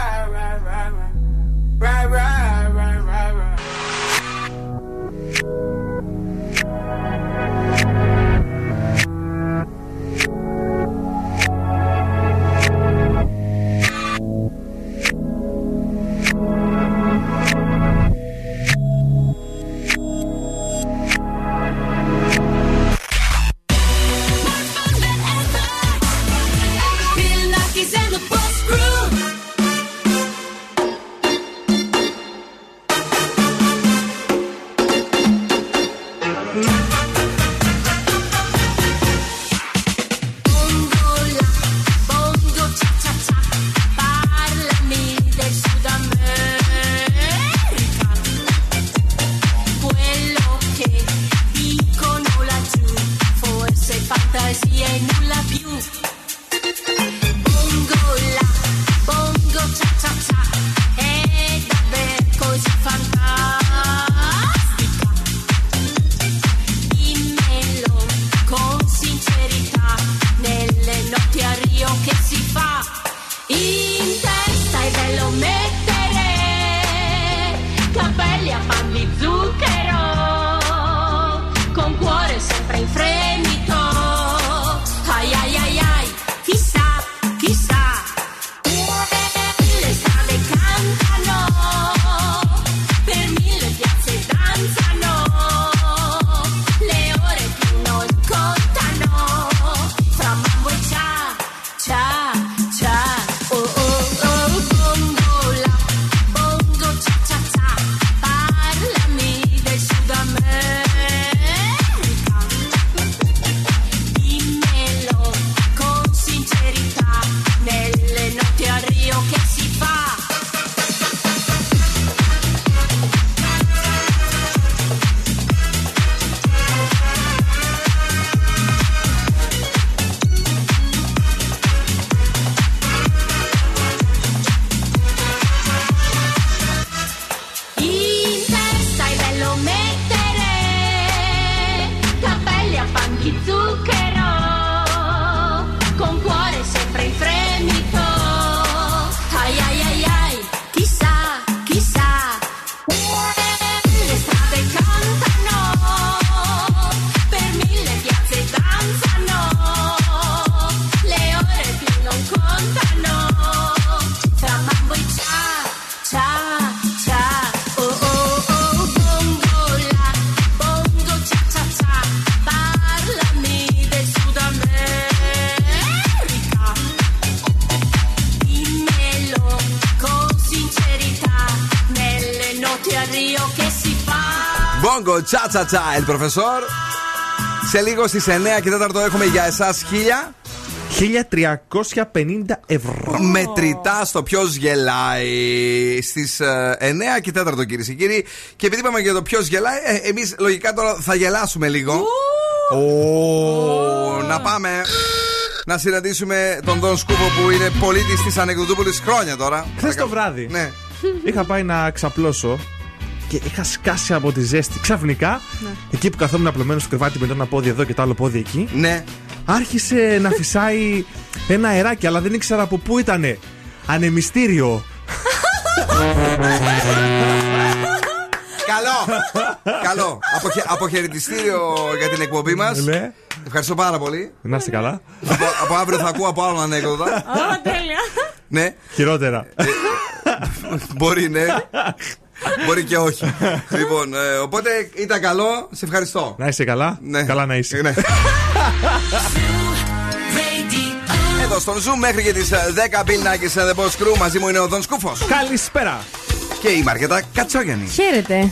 Right, right, τσα τσα τσα, el profesor. Σε λίγο στις 9 και 4 έχουμε για εσάς 1000. 1350 ευρώ. Μετρητά στο ποιος γελάει στις 9 και 4 κυρίες και κύριοι. Και επειδή είπαμε για το ποιος γελάει, ε, εμείς λογικά τώρα θα γελάσουμε λίγο. Ω, Να πάμε να συναντήσουμε τον Δον Σκούπο που είναι πολίτης της Ανεκδοτούπολης χρόνια τώρα. Χθες το βράδυ. Ναι. Είχα πάει να ξαπλώσω και είχα σκάσει από τη ζέστη. Ξαφνικά, Ναι. εκεί που καθόμουν απλωμένος στο κρεβάτι με το ένα πόδι εδώ και το άλλο πόδι εκεί, Ναι. άρχισε να φυσάει ένα αεράκι, αλλά δεν ήξερα από πού ήτανε. Ανεμιστήριο. Καλό! Καλό! Αποχε- αποχαιρετιστήριο για την εκπομπή μας. Ναι. Ευχαριστώ πάρα πολύ. Να είστε καλά. από, από αύριο θα ακούω από άλλον ανέκδοτα. Ω, τέλεια. ναι, Χειρότερα. μπορεί ναι. Μπορεί και όχι. λοιπόν, ε, οπότε ήταν καλό. Σε ευχαριστώ. Να είσαι καλά. Ναι. Καλά να είσαι. Ναι. Εδώ στον Zoom μέχρι και τις 10 Bill Nackis and the Boss Crew μαζί μου είναι ο Δον Σκούφος. Καλησπέρα. Και η Μαργέτα Κατσόγιανη. Χαίρετε.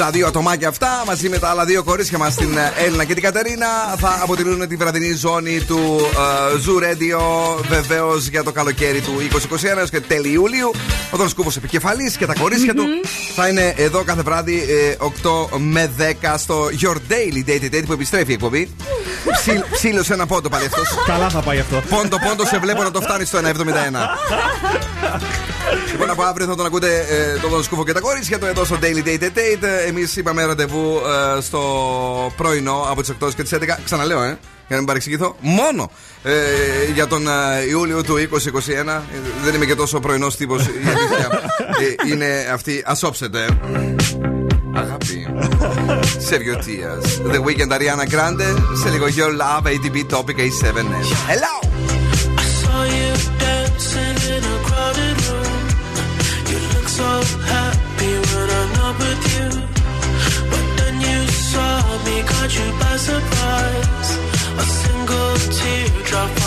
Τα δύο ατομάκια αυτά μαζί με τα άλλα δύο κορίτσια μας, την ε, Έλληνα και την Κατερίνα, θα αποτελούν τη βραδινή ζώνη του ε, Zoo Radio. Βεβαίως για το καλοκαίρι του 2021 έως και τέλη Ιουλίου. Ο Δον Σκούφο επικεφαλής και τα κορίτσια του θα είναι εδώ κάθε βράδυ ε, 8 με 10 στο Your Daily Date Date που επιστρέφει η εκπομπή. Ψήλ- Ψήλωσε ένα πόντο πάλι αυτός. Καλά θα πάει αυτό. Πόντο, πόντο, σε βλέπω να το φτάνει στο 1,71. λοιπόν, από αύριο θα τον ακούτε ε, τον Δον Σκούφο και τα κορίτσια του εδώ στο Daily Date Date. Εμείς είπαμε ραντεβού ε, στο πρωινό από τις 8 και τις 11. Ξαναλέω, ε, για να μην παρεξηγηθώ. Μόνο ε, για τον ε, Ιούλιο του 2021. Ε, Δεν είμαι και τόσο πρωινός τύπος. Η αλήθεια ε, είναι αυτή. Ασόψετε. Αγάπη. Save your tears. The Weekend Ariana Grande. Σε λίγο Your Love ATB Topic A7S. Hello! I saw you dancing in a crowded room. You look so happy caught you by surprise. A single teardrop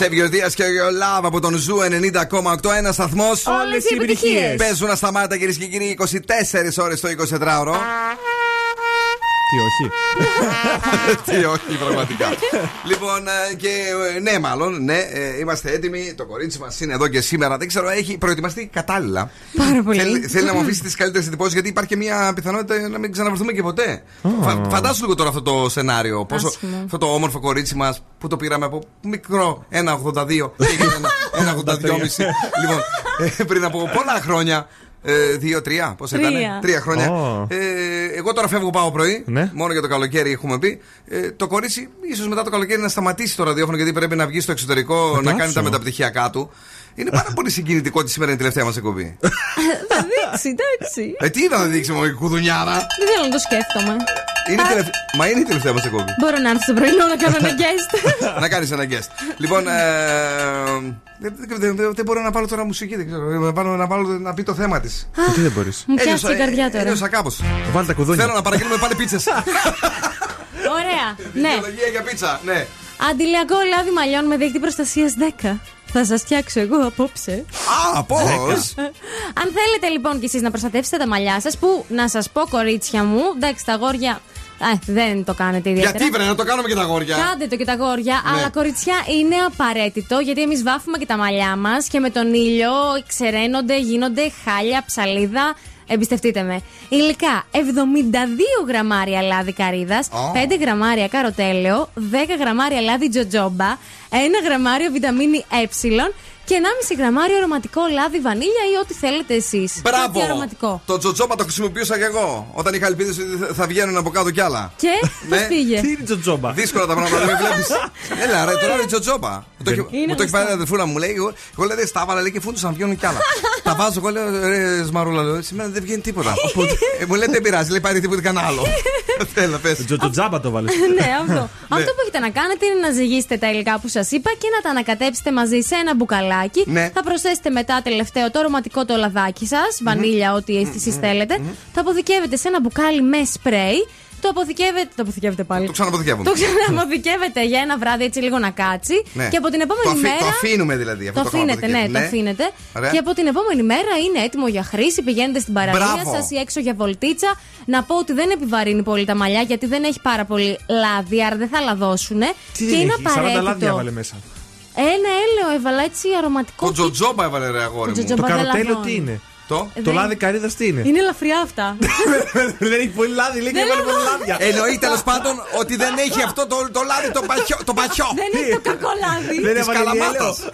love. Σε Δίας και ο Λάβ από τον Ζου 90,8 ένας σταθμός. Όλες οι επιτυχίες. Παίζουν ασταμάτα κυρίες και κύριοι 24 ώρες το 24ωρο. Τι όχι. Τι όχι, πραγματικά. λοιπόν, ε, και ε, ναι, μάλλον, ναι, ε, είμαστε έτοιμοι. Το κορίτσι μας είναι εδώ και σήμερα. Δεν ξέρω, έχει προετοιμαστεί κατάλληλα. Πάρα πολύ. Θέλει, θέλει να μου αφήσει τις καλύτερες εντυπώσεις, γιατί υπάρχει και μια πιθανότητα να μην ξαναβρεθούμε και ποτέ. Φα, φαντάσου λίγο τώρα αυτό το σενάριο. Πόσο, Άσχημο. αυτό το όμορφο κορίτσι μας που το πήραμε από μικρό 1,82 και έγινε ένα 1,82,5. λοιπόν, ε, πριν από πολλά χρόνια. Ε, δύο, τρία, πώς ήταν. Τρία. Τρία χρόνια. Ω. Ε, εγώ τώρα φεύγω, πάω πρωί. Ναι. Μόνο για το καλοκαίρι έχουμε πει. Ε, το κορίτσι, ίσως μετά το καλοκαίρι να σταματήσει το ραδιόφωνο γιατί πρέπει να βγει στο εξωτερικό να Φαντάσου. κάνει τα μεταπτυχιακά του. Είναι πάρα πολύ συγκινητικό ότι σήμερα είναι η τελευταία μας εκπομπή. Θα δείξει, εντάξει. ε, τι είδα να δείξει μου η κουδουνιάρα; Δεν θέλω να το σκέφτομαι. Είναι η τελευ- Μα είναι η τελευταία μας εκπομπή. Μπορώ να έρθω στο πρωινό να κάνω ένα guest. να κάνεις ένα guest. λοιπόν, ε, δεν, δεν, δεν, δεν μπορώ να πάρω τώρα μουσική. Δεν ξέρω. Να, πάρω, να, βάλω, να πει το θέμα της. Τι δεν μπορείς; Μου πιάσεις η καρδιά τώρα. Ένιωσα κάπως. Βάλτε τα κουδούνια. Θέλω να παραγγείλουμε πάλι πίτσες. Ωραία. Ναι. Δικαιολογία για πίτσα, ναι. Αντιλιακό λάδι μαλλιών με δείκτη προστασίας 10. Θα σας φτιάξω εγώ απόψε. Α, πώς! Αν θέλετε λοιπόν κι εσείς να προστατεύσετε τα μαλλιά σας, που να σας πω κορίτσια μου, εντάξει, τα αγόρια. Α, δεν το κάνετε ιδιαίτερα. Γιατί βρε, να το κάνουμε και τα γόρια. Κάντε το και τα γόρια, Ναι. αλλά κοριτσιά είναι απαραίτητο γιατί εμείς βάφουμε και τα μαλλιά μας και με τον ήλιο ξεραίνονται, γίνονται χάλια, ψαλίδα. Εμπιστευτείτε με. Υλικά 72 γραμμάρια λάδι καρύδας, Ω. 5 γραμμάρια καροτέλαιο, 10 γραμμάρια λάδι τζοτζόμπα, 1 γραμμάριο βιταμίνη ε και 1,5 γραμμάριο αρωματικό λάδι βανίλια ή ό,τι θέλετε εσείς. Μπράβο! αρωματικό. Το τζοτζόμπα το χρησιμοποιούσα και εγώ. Όταν είχα ελπίδες ότι θα βγαίνουν από κάτω κι άλλα. Και; Πώς Ναι. πήγε; Τι είναι τζοτζόμπα; Δύσκολα τα πράγματα, δεν με βλέπεις. Έλα, ρε, τώρα είναι τζοτζόμπα. Μου το έχει- Είναι Μου το έχει πάρει η μισθό. αδερφούλα μου, λέει. Εγώ, εγώ λέει, δεν στα έβαλα, λέει και φούντου να βγαίνουν κι άλλα. τα βάζω, εγώ λέω, ρε, σμαρούλα, λέω, σήμερα δεν βγαίνει τίποτα. Οπότε, ε, μου λέει, δεν πειράζει, λέει, πάρει τίποτα κανένα άλλο. Θέλω, πες. Τζοτζάμπα το βάλες. ναι, αυτό. αυτό που έχετε να κάνετε είναι να ζυγίσετε τα υλικά που σας είπα και να τα ανακατέψετε μαζί σε ένα μπουκαλάκι. Ναι. Θα προσθέσετε μετά τελευταίο το αρωματικό το λαδάκι σας, βανίλια, ό,τι εσείς θέλετε. Το αποθηκεύετε σε ένα μπουκάλι με σπρέι. Το αποθηκεύετε. Το αποθηκεύετε πάλι. Το ξαναποθηκεύουμε. Το ξανααποθηκεύετε για ένα βράδυ έτσι λίγο να κάτσει. Ναι. Και από την επόμενη Το αφή- μέρα. το αφήνουμε δηλαδή, αυτό Το το κάνουμε αφήνετε, ναι, αποθηκεύουμε. το Ναι. αφήνετε. Ωραία. Και από την επόμενη μέρα είναι έτοιμο για χρήση. Πηγαίνετε στην παραλία Μπράβο. σας ή έξω για βολτίτσα. Να πω ότι δεν επιβαρύνει πολύ τα μαλλιά γιατί δεν έχει πάρα πολύ λάδι, άρα δεν θα λαδώσουν. Τι και είναι έχει, 40 λάδια απαραίτητο. βάλε μέσα. Ένα έλαιο έβαλα έτσι αρωματικό. Το τζοτζόμπα έβαλε ρε αγόρι Το μου. τζοτζόμπα Το δεν καροτέλιο λαδώνει. τι είναι; Το; Ε, Το δεν- λάδι καρύδας τι είναι; Είναι ελαφριά αυτά. Δεν έχει πολύ λάδι, λέει και Δεν έβαλε λέω. πολύ λάδια. Εννοεί τέλος πάντων ότι δεν έχει αυτό το, το λάδι το πατιό. Το πατιό. Δεν είναι το κακό λάδι. Δεν Της έβαλε καλαμάτας. γέλιο.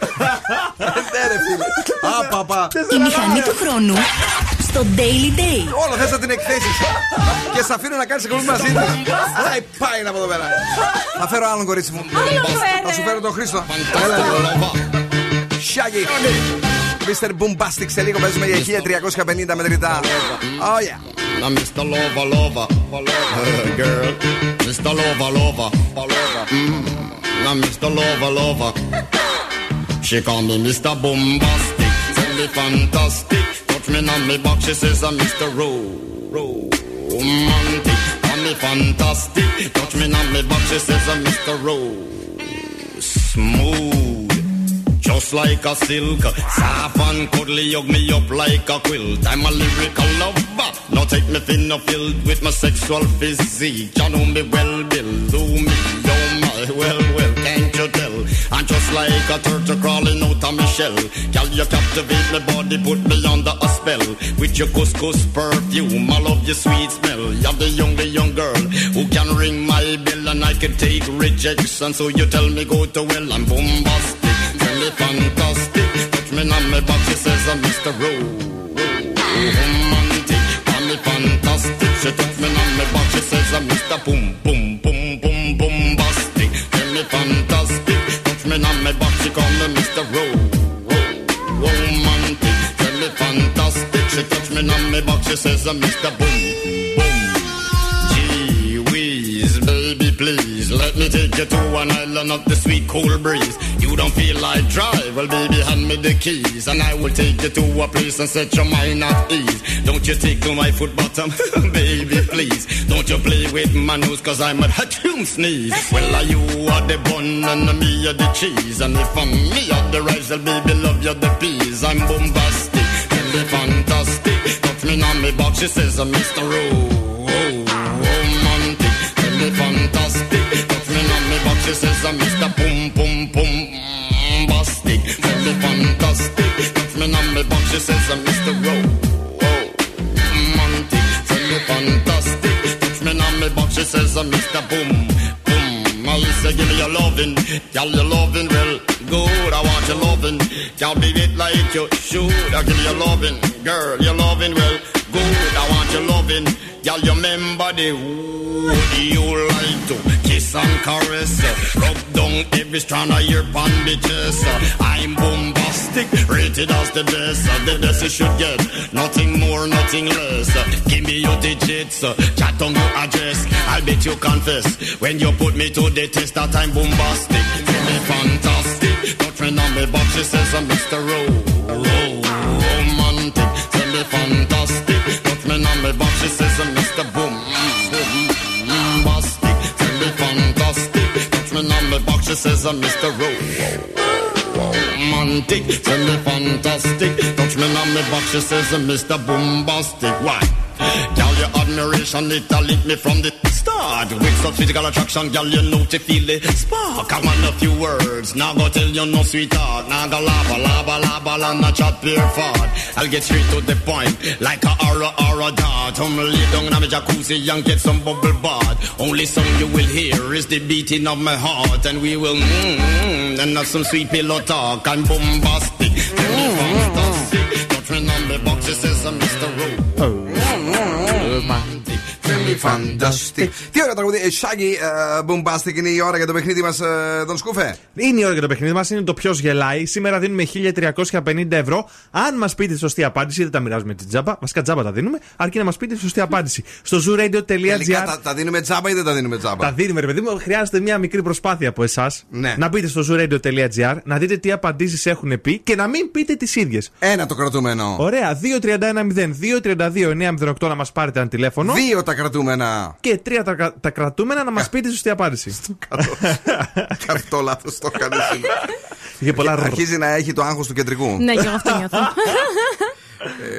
Ναι, ρε φίλε. Α, παπα. Η μηχανή του χρόνου στο Daily Date. Όλο θες να την εκθέσεις Και σε αφήνω να κάνεις εκπομπή μαζί της Πάει, πάει από εδώ πέρα Θα φέρω άλλον κορίτσι μου Θα σου φέρω τον Χρήστο Έλα λίγο Shaggy Mr. Boombastic σε λίγο παίζουμε για 1350 μετρητά Oh yeah Now, Mr. Lover, lover, uh, girl, Mr. Lover, lover, mm. Now, Mr. Lover, lover. She call me Mr. Bombastic, tell me fantastic. Touch me on me back, she says I'm Mr. Ro, romantic. Call me fantastic, touch me on me back, she says I'm Mr. Ro, smooth. Just like a silk, soft and cuddly, hug me up like a quilt. I'm a lyrical lover. Now take me thin or filled with my sexual physique. You know me well, Bill. Do me, oh my, well, Just like a turtle crawling out of my shell. Girl, you captivate my body, put me under a spell. With your couscous perfume, I love your sweet smell. You're the young, the young girl who can ring my bell and I can take rejection. So you tell me go to well, I'm bombastic. Tell me fantastic. Touch me on my back, she says I'm Mr. Ro. Romantic. Call me fantastic. She touch me on my back, she says I'm Mr. Boom, boom, boom, boom, bombastic. Tell me fantastic. Call me Mr. Ro. Ro. Romantic. Me fantastic. She touch me on my back, she says uh, I'm Mr. Boom, me take you to an island of the sweet cool breeze. You don't feel like drive, well, baby, hand me the keys, and I will take you to a place and set your mind at ease. Don't you to my foot bottom, baby, please. Don't you play with my nose, cause I'm a hatchoon sneeze. Well, are you are the bun and me are the cheese, and if I'm me are the rice, well, baby, love you the peas. I'm bombastic, me fantastic. Touch me on me box, she says, I'm Mr. Ro- romantic, tell me fantastic. She says I'm Mr. Boom Boom Boom Bastic. Tell me fantastic. Touch me on me box, she says I'm Mr. Ro. Romantic, tell me fantastic. Touch me on me box, she says I'm Mr. Boom Boom. I say give me your loving, girl your loving well good. I want your loving, girl be it like you should. I give you loving, girl your loving well good. I want your loving, you remember the like to kiss and caress. Rub down every strand of your bandages. I'm bombastic, rated as the best. The best you should get, nothing more, nothing less. Give me your digits, chat on your address. I'll bet you confess when you put me to the test that I'm bombastic. Tell me fantastic, touch me on me box. She says I'm Mr. Ro, romantic. Tell me fantastic, me on me box. She says I'm Mr. Ro. Romantic, tell me fantastic. Touch me on me box, she says, uh, Mr. Bombastic. Why? Girl, your admiration, it a lit me from the start. With such physical attraction, girl, you know to feel the spark. I want a few words, now go tell you no sweetheart. Now go lava, lava, lava, and not chat pure fart. I'll get straight to the point, like a aura, aura dart. I'm lay down in my jacuzzi and get some bubble bath. Only song you will hear is the beating of my heart, and we will mmm, and have some sweet pillow talk. I'm bombastic, tell me fantastic. Touch me on the box, it says I'm oh. mm, Mr. Mm, mm. oh, Ro. Fantastic. Τι ωραία τραγούδι. Ε, Shaggy ε, Bombastic είναι η ώρα για το παιχνίδι μας, τον Σκούφε. Είναι η ώρα για το παιχνίδι μας, είναι το ποιος γελάει. Σήμερα δίνουμε 1350 ευρώ. Αν μας πείτε τη σωστή απάντηση, δεν τα μοιράζουμε την τζάμπα. Βασικά τζάμπα τα δίνουμε, αρκεί να μας πείτε τη σωστή απάντηση. Στο Τελικά zooradio.gr. τα, τα δίνουμε τζάμπα ή δεν τα δίνουμε τζάμπα; Τα δίνουμε, ρε παιδί μου. Χρειάζεται μια μικρή προσπάθεια από εσάς. Ναι. Να μπείτε στο zooradio.gr, να δείτε τι απαντήσεις έχουν πει και να μην πείτε τις ίδιες. Ένα το κρατούμενο. Ωραία. 2-31-0, 2-32-908 να μας πάρετε ένα τηλέφωνο. Δύο τα κρατούμενα. Και τρία τα, τα κρατούμενα να μας πείτε τη σωστή απάντηση. Αυτό λάθος το έκανε σήμερα. Είχε πολλά ρ. Αρχίζει να έχει το άγχος του κεντρικού. Ναι, και εγώ αυτό νιώθω.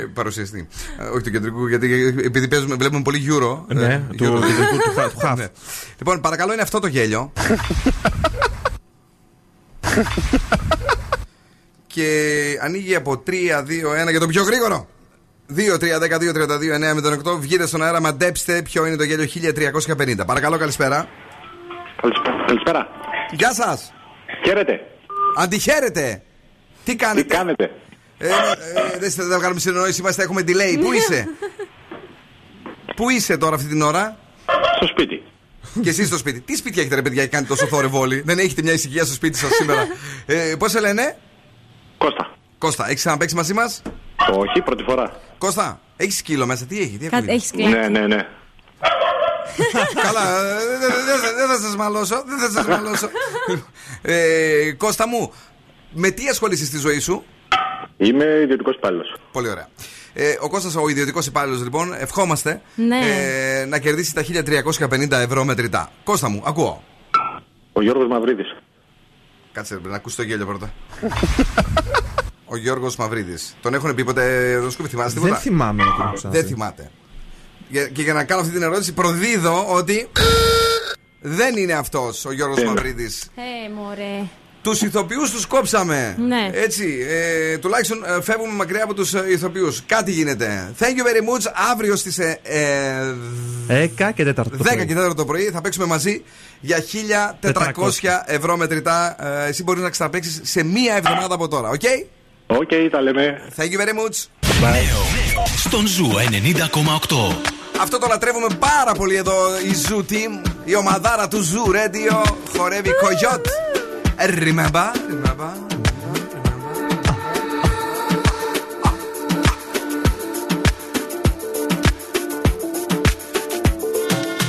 Ε, παρουσιαστή. Ε, όχι του κεντρικού, γιατί επειδή παίζουμε, βλέπουμε πολύ Euro. Ναι, ε, του- Euro. του- του- του half. Ναι. Λοιπόν, παρακαλώ, είναι αυτό το γέλιο. και ανοίγει από 3, 2, 1 για το πιο γρήγορο. 2, 3, 10, 2, 32, 9 με τον 8. Βγείτε στον αέρα, μαντέψτε ποιο είναι το γέλιο 1350. Παρακαλώ, καλησπέρα. Καλησπέρα. Γεια σας. Χαίρετε. Αντιχαίρετε. Τι κάνετε. Τι κάνετε; Ε, ε, δεν δεν θα βγάλουμε συνεννόηση, είμαστε, έχουμε delay. Πού είσαι; Πού είσαι τώρα αυτή την ώρα; Στο σπίτι. Και εσύ στο σπίτι. Τι σπίτι έχετε, ρε παιδιά, και κάνετε τόσο θόρυβο όλοι. Δεν έχετε μια ησυχία στο σπίτι σας σήμερα; Ε, Πώς σε λένε, Κώστα. Κώστα, έχεις ξαναπέξει μαζί μας; Όχι, πρώτη φορά. Κώστα, έχεις σκύλο μέσα, τι έχει, τι Κα- ακούγεται; έχεις κλάκι. Ναι, ναι, ναι. Καλά, ε, δεν δεν- δεν- δεν θα σας μαλώσω. Δεν θα σας μαλώσω. Ε, Κώστα μου, με τι ασχολείσαι στη ζωή σου; Είμαι ιδιωτικός υπάλληλος. Πολύ ωραία. Ε, ο Κώστας ο ιδιωτικός υπάλληλος, λοιπόν, ευχόμαστε Ναι. ε, να κερδίσει τα 1350 ευρώ μετρητά. Κώστα μου, ακούω. Ο Γιώργος Μαυρίδης. Κάτσε να ακούσει το γέλιο πρώτα. ο Γιώργος Μαυρίδης. Τον έχουν πει ποτέ εδώ σκούπι, θυμάσαι τίποτα; Δεν θυμάμαι να το έχω Δεν θυμάται. Για- Και για να κάνω αυτή την ερώτηση, προδίδω ότι δεν είναι αυτός ο Γιώργος Δεν είναι. Μαυρίδης. Ε, μωρέ. Τους ηθοποιούς τους κόψαμε. Ναι. Έτσι. Ε, τουλάχιστον ε, φεύγουμε μακριά από τους ε, ηθοποιούς. Κάτι γίνεται. Thank you very much. Αύριο στις ε, ε, Δέκα και τέταρτο. το 10 πρωί. και 4 το πρωί θα παίξουμε μαζί για 1400 ευρώ μετρητά. Ε, εσύ μπορείς να ξαναπαίξεις σε μία εβδομάδα από τώρα. OK; OK, τα λέμε. Thank you very much. Νέο στον Zoo 90,8. Αυτό το λατρεύουμε πάρα πολύ εδώ η Zoo Team. Η ομαδάρα του Zoo Radio χορεύει Coyote. Remember, remember.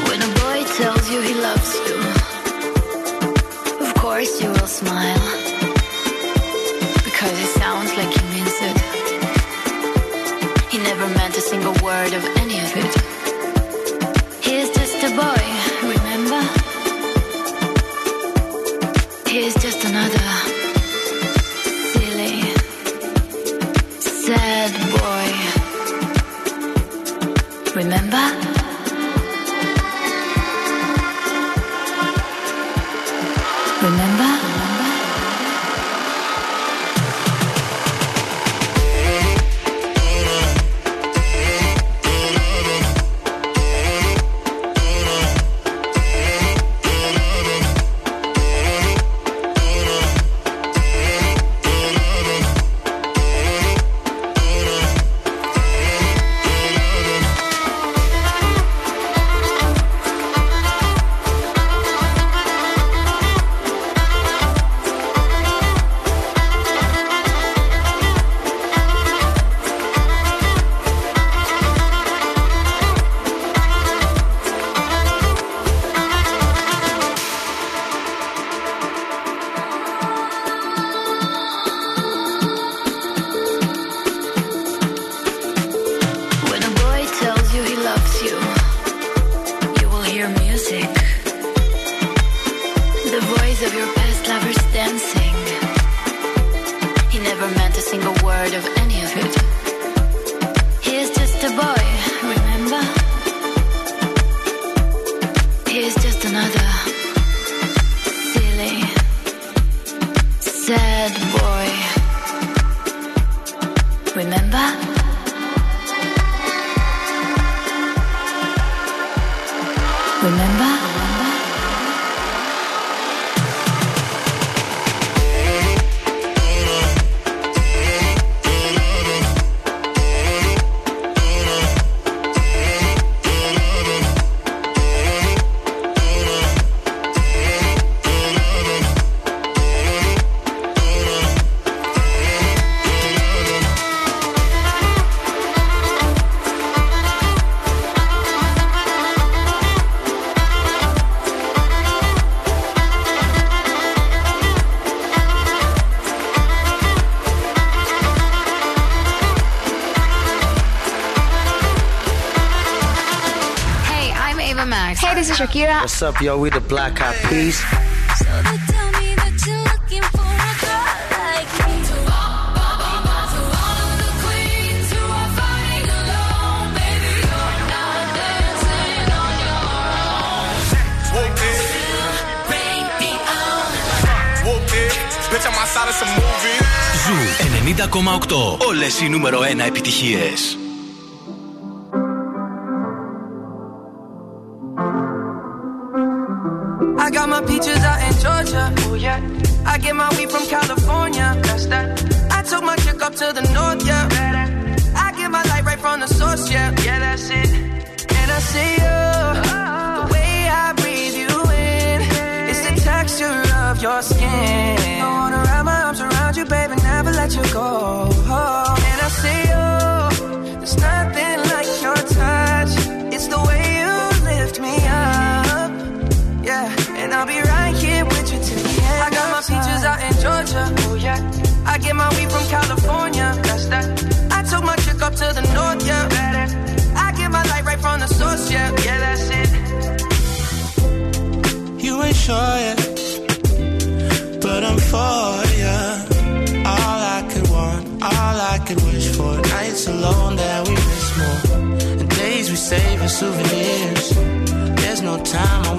When a boy tells you he loves you, of course you will smile. Single word of any of it. He is just a boy, remember? He is just another silly, sad boy. Remember? This is Shakira. What's up, yo? We the Black Eyed Peas. Bitch, thought it's a movie. Ζου 90,8. Όλες οι νούμερο 1 επιτυχίες.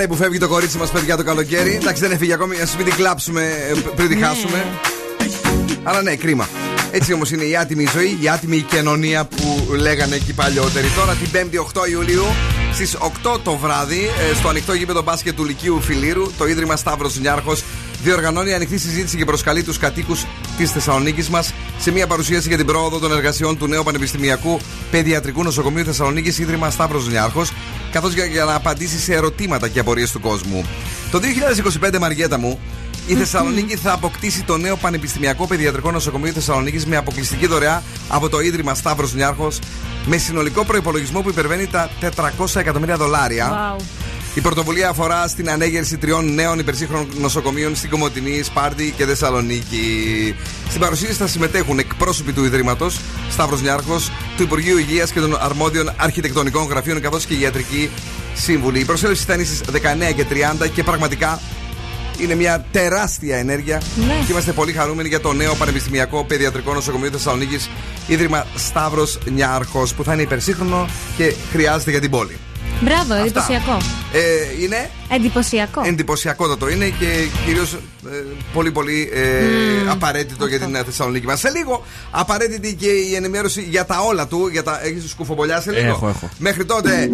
Κρίμα λέει που φεύγει το κορίτσι μας, παιδιά, το καλοκαίρι. Εντάξει, δεν έφυγε ακόμη. Α μην την κλάψουμε ε, πριν τη Ναι. χάσουμε. Αλλά ναι, κρίμα. Έτσι όμως είναι η άτιμη ζωή, η άτιμη κοινωνία που λέγανε εκεί παλιότεροι. Τώρα την 5η 8 Ιουλίου στις 8 το βράδυ ε, στο ανοιχτό γήπεδο μπάσκετ του Λυκείου Φιλήρου το Ίδρυμα Σταύρος Νιάρχος διοργανώνει ανοιχτή συζήτηση και προσκαλεί τους κατοίκους της Θεσσαλονίκης μας σε μια παρουσίαση για την πρόοδο των εργασιών του νέου Πανεπιστημιακού Παιδιατρικού Νοσοκομείου Θεσσαλονίκης Ίδρυμα Σταύρος Νιάρχος, καθώς για, για να απαντήσεις σε ερωτήματα και απορίες του κόσμου. Το 2025, Μαριέτα μου, η Θεσσαλονίκη θα αποκτήσει το νέο Πανεπιστημιακό Παιδιατρικό Νοσοκομείο Θεσσαλονίκης με αποκλειστική δωρεά από το Ίδρυμα Σταύρος Νιάρχος με συνολικό προπολογισμό που υπερβαίνει τα 400 εκατομμύρια δολάρια. Wow. Η πρωτοβουλία αφορά στην ανέγερση τριών νέων υπερσύγχρονων νοσοκομείων στην Κομωτινή, Σπάρτη και Θεσσαλονίκη. Στην παρουσίαση θα συμμετέχουν εκπρόσωποι του Ιδρύματος, Σταύρος Νιάρχος, του Υπουργείου Υγείας και των αρμόδιων αρχιτεκτονικών γραφείων καθώς και οι ιατρικοί σύμβουλοι. Η προσέλευση θα είναι στι 19 και 30 και πραγματικά είναι μια τεράστια ενέργεια. Ναι. Και είμαστε πολύ χαρούμενοι για το νέο Πανεπιστημιακό Παιδιατρικό Νοσοκομείο Θεσσαλονίκης, Ίδρυμα Σταύρος Νιάρχος, που θα είναι υπερσύγχρονο και χρειάζεται για την πόλη. Μπράβο, εντυπωσιακό. Ε, είναι; Εντυπωσιακό. εντυπωσιακότατο είναι και κυρίως πολύ πολύ ε, Μμμ. απαραίτητο για την ε, Θεσσαλονίκη μας. Σε λίγο απαραίτητη και η ενημέρωση για τα όλα του. Για τα... Έχεις σκουφομπολιά σε λίγο; Έχω, έχω. Μέχρι τότε.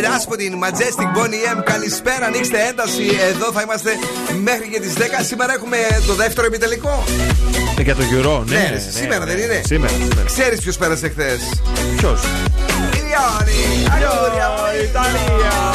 Ράσποτιν, Majestic Bonnie M. Καλησπέρα, ανοίξτε ένταση. Εδώ θα είμαστε μέχρι και τις 10. Σήμερα έχουμε το δεύτερο επιτελικό. Ε, για το Euro, ναι. Ναι, ρε, σήμερα δεν είναι; Σήμερα. σήμερα. Ξέρεις ποιος πέρασε χθες; Ποιος; Brioni, Anuria, Italia.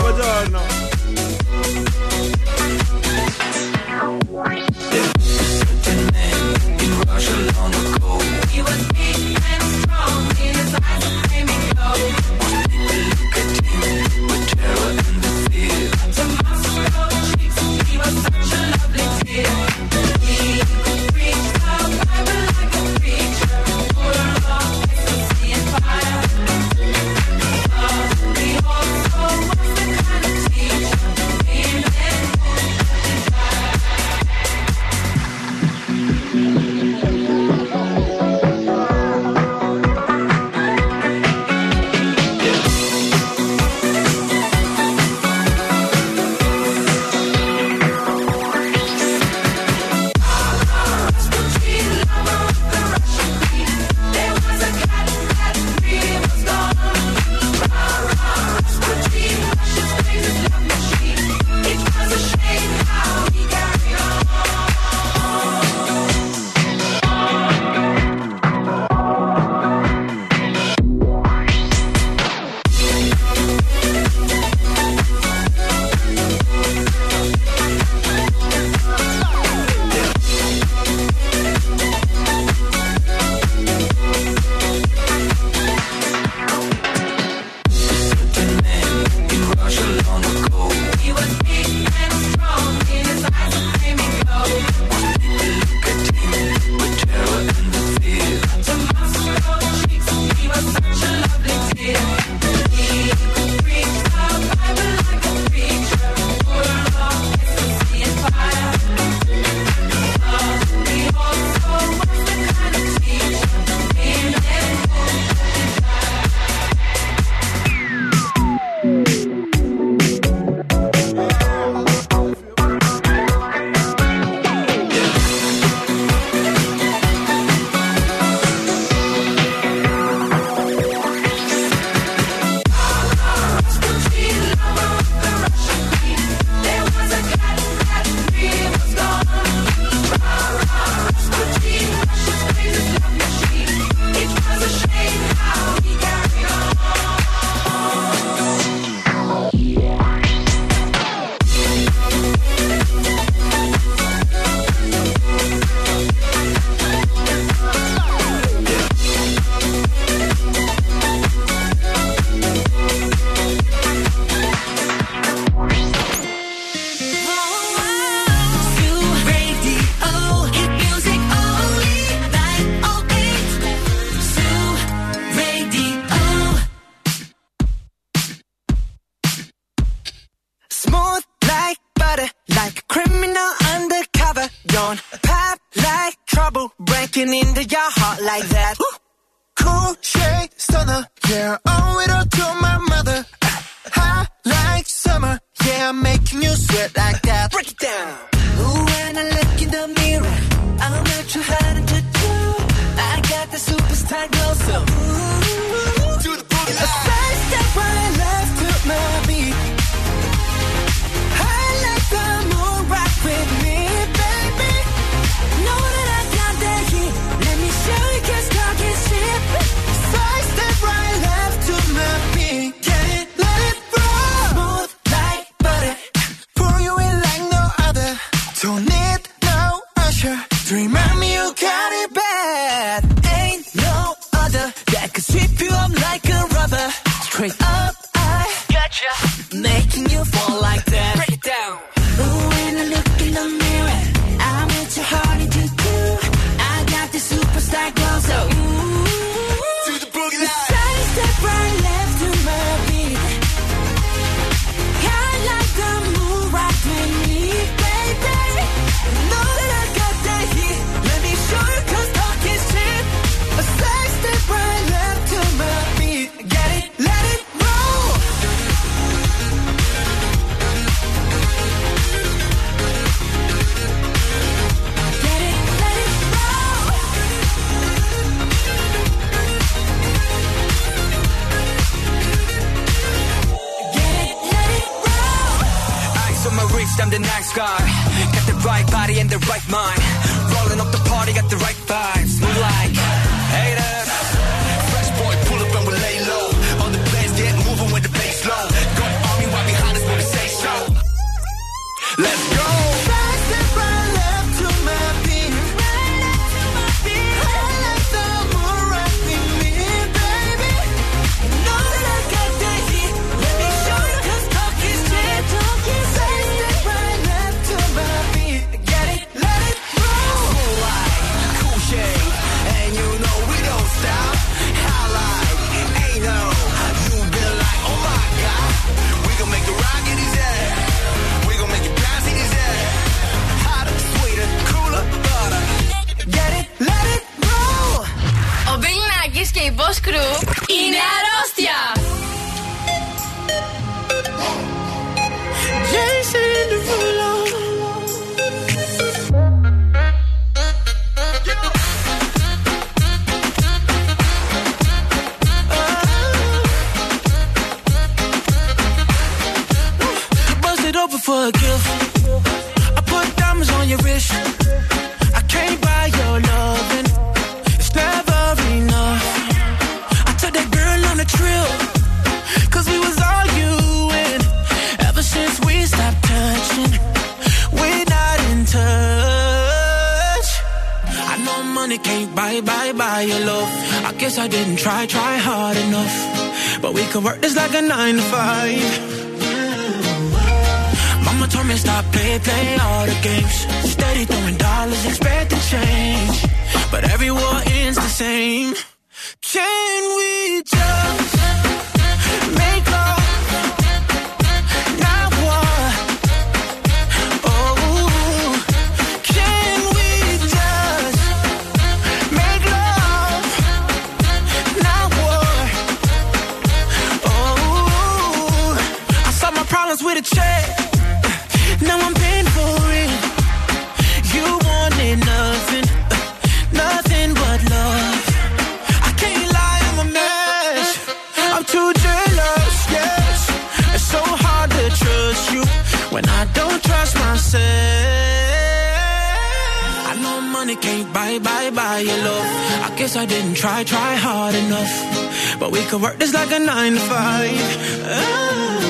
We could work this like a nine to five. Ooh.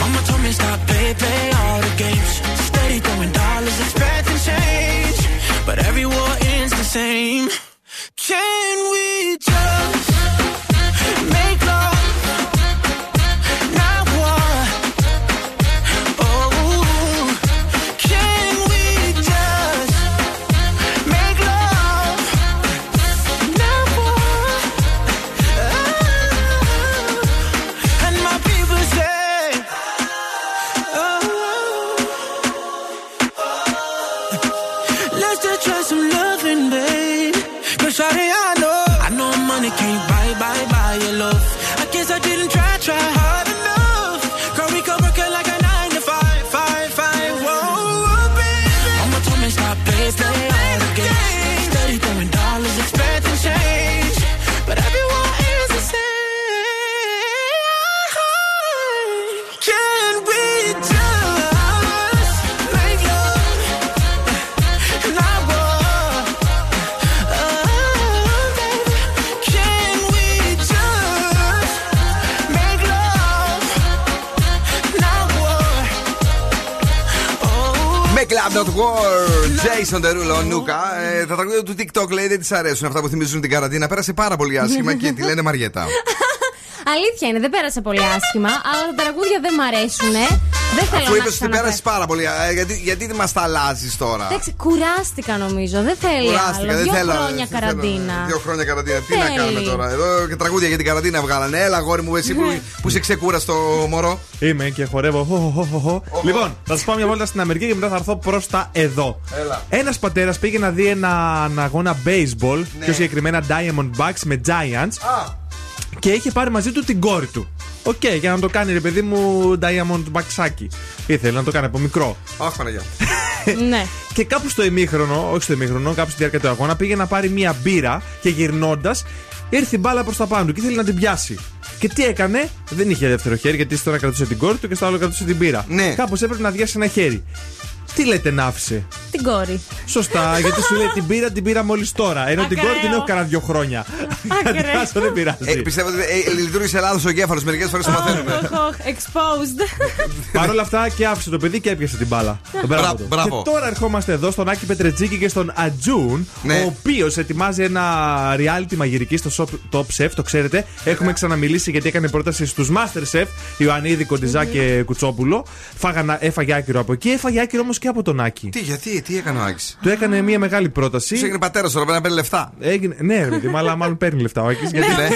Mama told me stop, play, play all the games. Steady throwing dollars, expecting change, but every war ends the same. Jason Derulo, Νούκα. Ε, τα τραγούδια του TikTok λέει δεν της αρέσουν αυτά που θυμίζουν την καραντίνα. Πέρασε πάρα πολύ άσχημα και τη λένε Μαριέτα. Αλήθεια είναι, δεν πέρασε πολύ άσχημα, αλλά τα τραγούδια δεν μ' αρέσουν. Δεν θέλω Αφού να είπες ότι ξαναπέ- πέρασε πάρα πολύ. ε, γιατί γιατί δεν μας τα αλλάζεις τώρα; Εντάξει, κουράστηκα νομίζω. Δεν θέλει Κουράστηκα, άλλο. δεν Δύο θέλω. χρόνια δεν θέλω. καραντίνα. Δύο χρόνια καραντίνα. Τι να Θέλει. κάνουμε τώρα; Εδώ και τραγούδια για την καραντίνα βγάλανε. Έλα, γόρι μου, εσύ που, που είσαι ξεκούραστο μωρό. Είμαι και χορεύω. Χω, χω, χω, χω. Λοιπόν, θα σας πάω μια βόλτα στην Αμερική και μετά θα έρθω προς τα εδώ. Έλα. Ένας πατέρας πήγε να δει ένα αγώνα baseball, Ναι. πιο συγκεκριμένα Diamondbacks με Giants, και είχε πάρει μαζί του την κόρη του. Οκ, για να το κάνει ρε παιδί μου Diamondbacks άκι. Ήθελε να το κάνει από μικρό. Αχ, Παναγιά. ναι. Και κάπου στο ημίχρονο, όχι στο ημίχρονο, κάπου στη διάρκεια του αγώνα, πήγε να πάρει μία μπύρα και γυρνώντας ήρθε η μπάλα προς τα πάνω του και ήθελε να την πιάσει. Και τι έκανε, δεν είχε δεύτερο χέρι γιατί στο ένα κρατούσε την κόρη του και στο άλλο κρατούσε την μπύρα. Ναι. Κάπως έπρεπε να αδειάσει ένα χέρι. Τι λέτε να άφησε. Την κόρη. Σωστά, γιατί σου λέει την πήρα, την πήρα μόλις τώρα. Ενώ την Ακραίο. κόρη την έχω κανένα δύο χρόνια. Κατάσω, δεν πειράζει. Ε, πιστεύω ότι ε, λειτουργήσε λάθος ο κέφαλο. Μερικές φορές το μαθαίνουμε. Οχ, οχ, Exposed. Παρ' όλα αυτά και άφησε το παιδί και έπιασε την μπάλα. Μπράβο. Μπρα- του. μπράβο. Και τώρα ερχόμαστε εδώ στον Άκη Πετρετζίκη και στον Ατζούν, Ναι. ο οποίος ετοιμάζει ένα reality μαγειρική στο Shop- Top Chef, το ξέρετε. Έχουμε ξαναμιλήσει γιατί έκανε πρόταση στους Master Chef, Ιωαννίδη, Κοντιζά και Κουτσόπουλο. Φάγανα, έφαγε άκυρο από εκεί, έφαγε άκυρο όμως και από τον Άκη. Τι, γιατί, τι έκανε ο Άκης; Του έκανε μια μεγάλη πρόταση. Τους έγινε πατέρας τώρα, πρέπει να παίρνει λεφτά. Έγινε, ναι, ρε παιδί, μου, αλλά μάλλον παίρνει λεφτά ο Άκης. γιατί Ναι,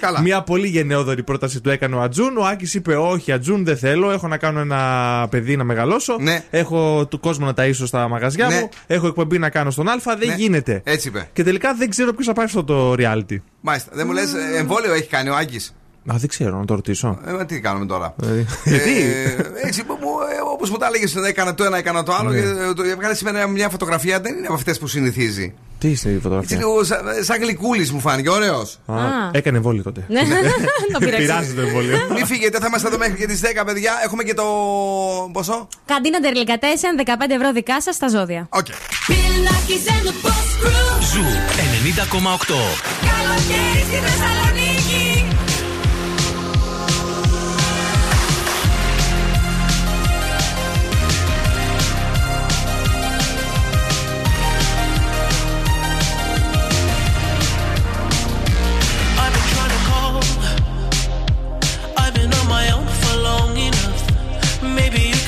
καλά. Μια πολύ γενναιόδορη πρόταση του έκανε ο Ατζούν. Ο Άκης είπε: Όχι, Ατζούν, δεν θέλω. Έχω να κάνω ένα παιδί να μεγαλώσω. Ναι. Έχω του κόσμο να ταΐσω στα μαγαζιά Ναι. μου. Έχω εκπομπή να κάνω στον Α. Δεν Ναι. γίνεται. Έτσι είπε. Και τελικά δεν ξέρω ποιος θα πάει αυτό το reality. Μάλιστα. Δεν μου λες, εμβόλιο έχει κάνει ο Άκης; Α, δεν ξέρω, να το ρωτήσω. Ε, μα τι κάνουμε τώρα; Ε, Γιατί; Ε, έτσι, όπως μου τα έλεγες, έκανα το ένα, έκανα το άλλο. Ναι. Και, ε, το έβγαλε σήμερα μια φωτογραφία, δεν είναι από αυτές που συνηθίζει. Τι είστε η Έτσι φωτογραφία. λίγο σαν, σαν γλυκούλης μου φάνηκε, ωραίος. Α, έκανε εμβόλιο τότε. Ναι, το πειράζει. Πειράζει το εμβόλιο. Μην φύγετε, θα είμαστε εδώ μέχρι και τις 10, παιδιά. Έχουμε και το. Πόσο; Κατίνα Τερλικατέσεν, 15 ευρώ δικά σας στα ζώδια. OK. Bill and the Boss Crew. Ζου 90,8. Καλοκαίρι στη Θεσσαλονίκη.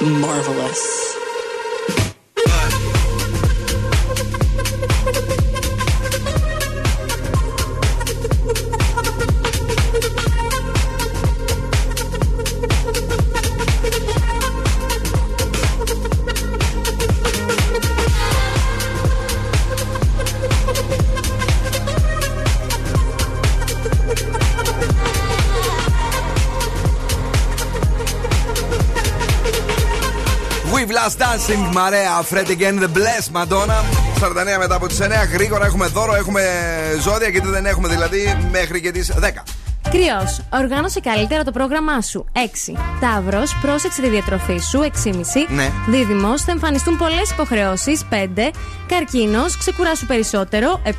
marvelous. Dancing, Μαρέα, Fred Again, The Bless, Madonna. 49 μετά από τις 9. Γρήγορα έχουμε δώρο, έχουμε ζώδια γιατί δεν έχουμε δηλαδή μέχρι και τις 10. Κρυός. Οργάνωσε καλύτερα το πρόγραμμά σου. 6. Ταύρος. Πρόσεξε τη διατροφή σου. 6,5. Ναι. Δίδυμος. Θα εμφανιστούν πολλές υποχρεώσεις. 5. Καρκίνος. Ξεκουράσου περισσότερο. 7.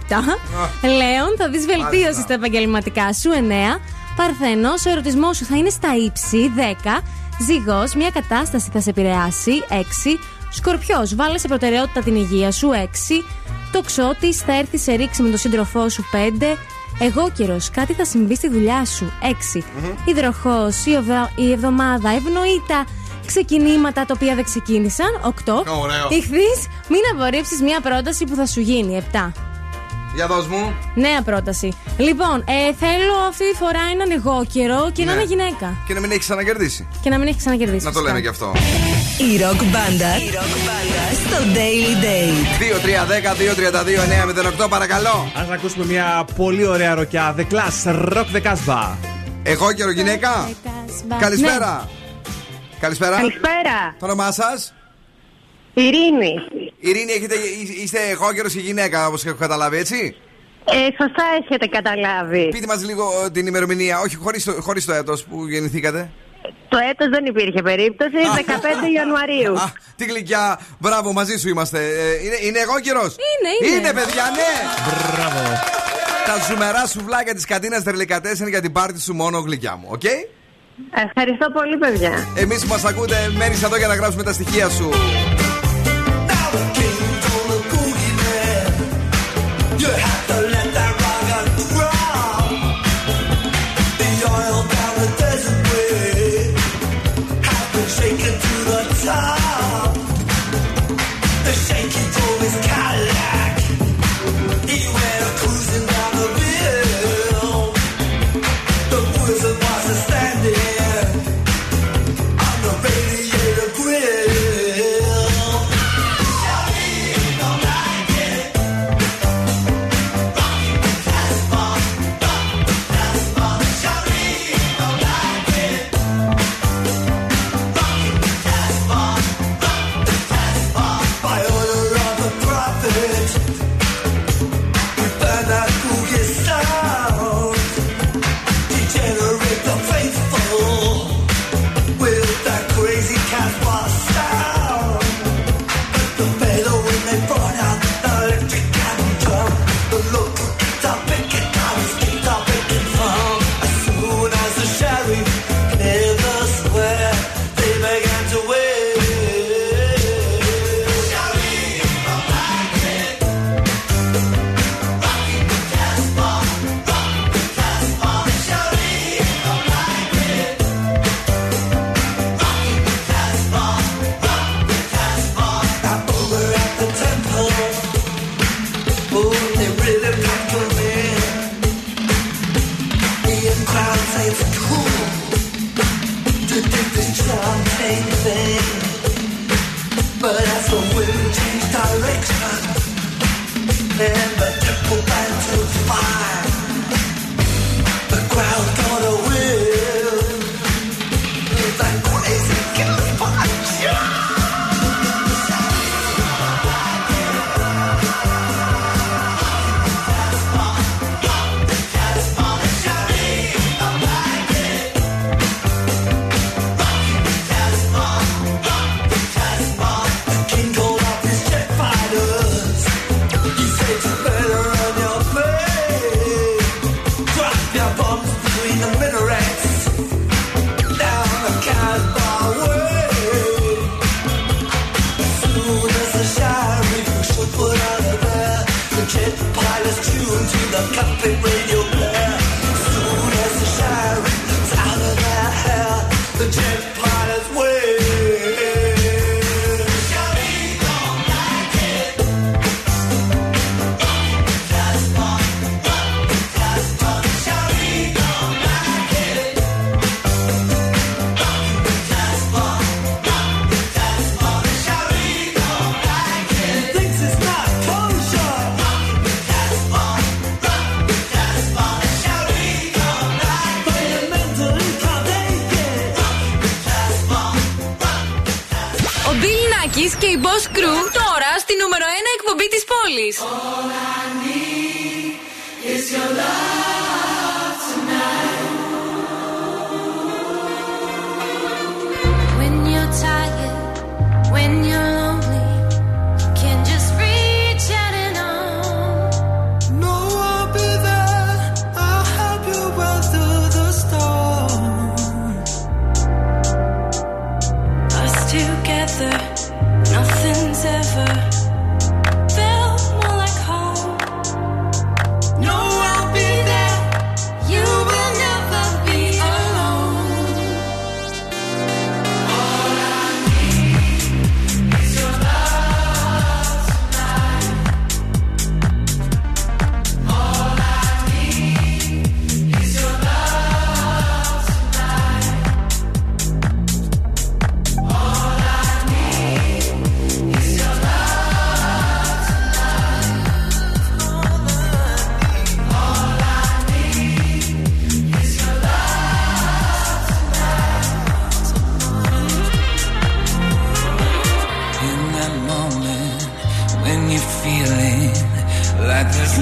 Λέων. Θα δεις βελτίωση Μάλιστα. στα επαγγελματικά σου. 9. Παρθένος. Ο ερωτισμός σου θα είναι στα ύψη. 10. Ζυγός. Μια κατάσταση θα σε επηρεάσει. 6. Σκορπιός. Βάλε σε προτεραιότητα την υγεία σου. 6. Τοξότη. Θα έρθει σε ρήξη με τον σύντροφό σου. 5. Εγώ καιρο, κάτι θα συμβεί στη δουλειά σου. 6. Υδροχός, η, οβδα- η εβδομάδα ευνοεί τα ξεκινήματα τα οποία δεν ξεκίνησαν. 8. Ωραίο. Ηχθείς, μην απορρίψεις μια πρόταση που θα σου γίνει. 7. Για δώσ' μου. Νέα πρόταση. Λοιπόν, ε, θέλω αυτή τη φορά έναν εγώ καιρό και να Ναι. είναι γυναίκα. Και να μην έχεις ξανακερδίσει. Και να μην έχεις ξανακερδίσει. Να το φυσικά. λέμε και αυτό. Η ροκ μπάντα στο Daily Date. 2-3-10-2-32-9-08 παρακαλώ. Α ακούσουμε μια πολύ ωραία ροκιά. The Class, Rock the Casbah. Εγώ καιρο γυναίκα. Καλησπέρα. Καλησπέρα. Καλησπέρα. Το όνομά σας; Ειρήνη. Ειρήνη, έχετε, είστε χόκερος η γυναίκα, όπως έχω καταλάβει, έτσι; Ε, σωστά έχετε καταλάβει. Πείτε μας λίγο ε, την ημερομηνία, όχι χωρίς το, χωρίς το έτος που γεννηθήκατε. Το έτος δεν υπήρχε περίπτωση. 15 Ιανουαρίου. Α, τι γλυκιά. Μπράβο, μαζί σου είμαστε. Ε, είναι, είναι Αιγόκερω. Είναι, είναι. Είναι, παιδιά, ναι. Μπράβο. Τα ζουμερά σουβλάκια της Κατίνας Τερλικατέ για την πάρτη σου μόνο γλυκιά μου, OK; Okay? Ευχαριστώ πολύ, παιδιά. Εμείς που μας ακούτε, μένεις εδώ για να γράψουμε τα στοιχεία σου.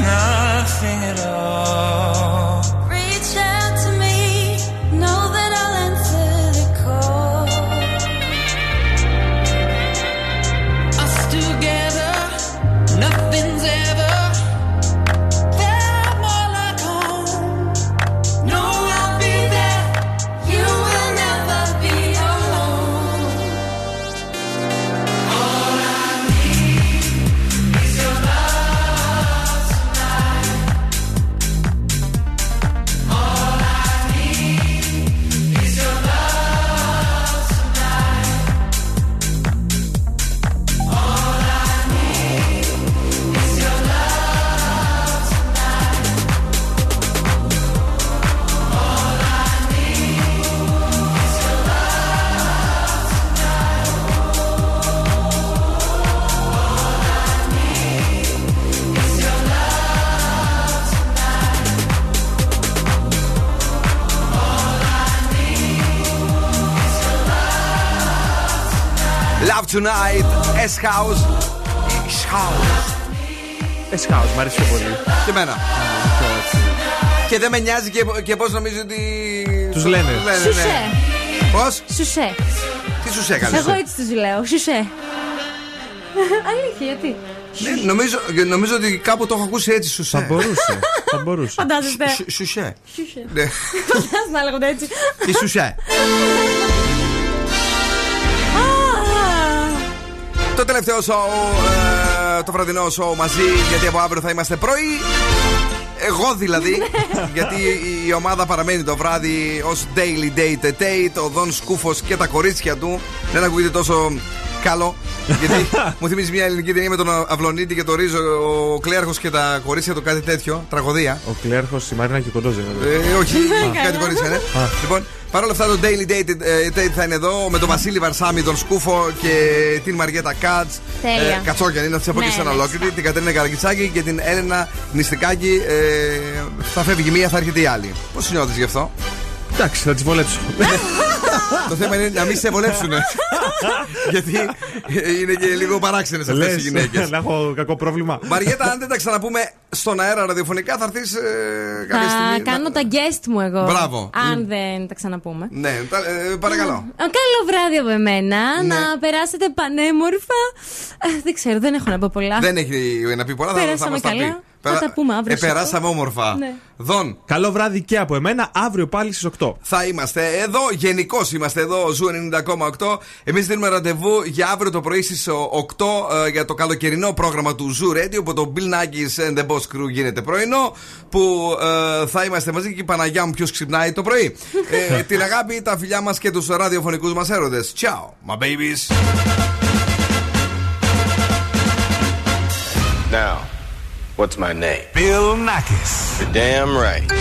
nothing at all. Tonight, S-House. S-House. S-House, μ' αρέσει πιο πολύ. Και εμένα. Και δεν με νοιάζει και, και πώς νομίζω ότι. Τους λένε. Σουσέ. Πώς; Σουσέ. Τι σου έκανε. Εγώ έτσι τους λέω. Σουσέ. Αλήθεια, γιατί; Ναι, νομίζω, νομίζω ότι κάπου το έχω ακούσει έτσι σου Θα μπορούσε. Θα μπορούσε. Φαντάζεστε. Σουσέ. Σουσέ. Ναι. Φαντάζεστε να λέγονται έτσι. Τι σουσέ; Το τελευταίο σοου, ε, το βραδινό σοου μαζί, γιατί από αύριο θα είμαστε πρωί. Εγώ δηλαδή, γιατί η- η ομάδα παραμένει το βράδυ ως daily date date. Ο Δον Σκούφος και τα κορίτσια του. Δεν ακούγεται τόσο καλό. Γιατί μου θυμίζει μια ελληνική ταινία με τον Αυλονίτη και το Ρίζο, ο Κλέαρχος και τα κορίτσια του, κάτι τέτοιο. Τραγωδία. Ο Κλέαρχος, η Μαρίνα και κοντόζε. Ε, όχι, Α. κάτι κορίτσια, ναι. Α. Λοιπόν, παρόλα αυτά το Daily Date ε, Date θα είναι εδώ με τον Βασίλη Βαρσάμι, τον Σκούφο και την Μαριέτα Κάτς. Τέλεια. Κατσόκιανη, να τη πω Ναι, και σε ένα ναι, ολόκληρη. Την Κατερίνα Καραγκιτσάκη και την Έλενα Νηστικάκη. Ε, θα φεύγει η μία, θα έρχεται η άλλη. Πώς νιώθεις γι' αυτό; Εντάξει, θα τις βολέψω. το θέμα είναι να μην σε βολέψουν. Γιατί είναι και λίγο παράξενες αυτές οι Λες, γυναίκες. Να έχω κακό πρόβλημα. Μαριέτα, αν δεν τα ξαναπούμε στον αέρα ραδιοφωνικά, θα έρθεις κάποια στιγμή. Θα να- κάνω τα guest μου εγώ. Μπράβο. Αν δεν τα ξαναπούμε. Ναι, τα- ε, παρακαλώ. Α, Καλό βράδυ από εμένα. Ναι. Να περάσετε πανέμορφα. Ε, δεν ξέρω, δεν έχω να πω πολλά. Δεν έχει να πει πολλά, θα, θα Περάσαμε μας τα καλά. πει. Θα τα πούμε αύριο Ε, στις περάσαμε όμορφα. Ναι. Δον. Καλό βράδυ και από εμένα, αύριο πάλι στις 8. Θα είμαστε εδώ, γενικώς είμαστε εδώ, Zoo 90,8. Εμείς δίνουμε ραντεβού για αύριο το πρωί στις 8 ε, για το καλοκαιρινό πρόγραμμα του Zoo Radio που το Bill Nakis and the Boss Crew γίνεται πρωινό. Που ε, θα είμαστε μαζί και η Παναγιά μου ποιος ξυπνάει το πρωί. ε, την αγάπη, τα φιλιά μας και τους ραδιοφωνικούς μας έρωτες. Ciao, my babies. Now, what's my name? Bill Nakis. You're damn right.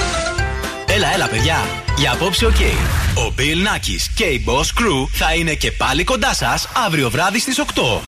Έλα, έλα, παιδιά. Για απόψε, οκ. Ο Bill Nakis και η Boss Crew θα είναι και πάλι κοντά σας αύριο βράδυ στις 8.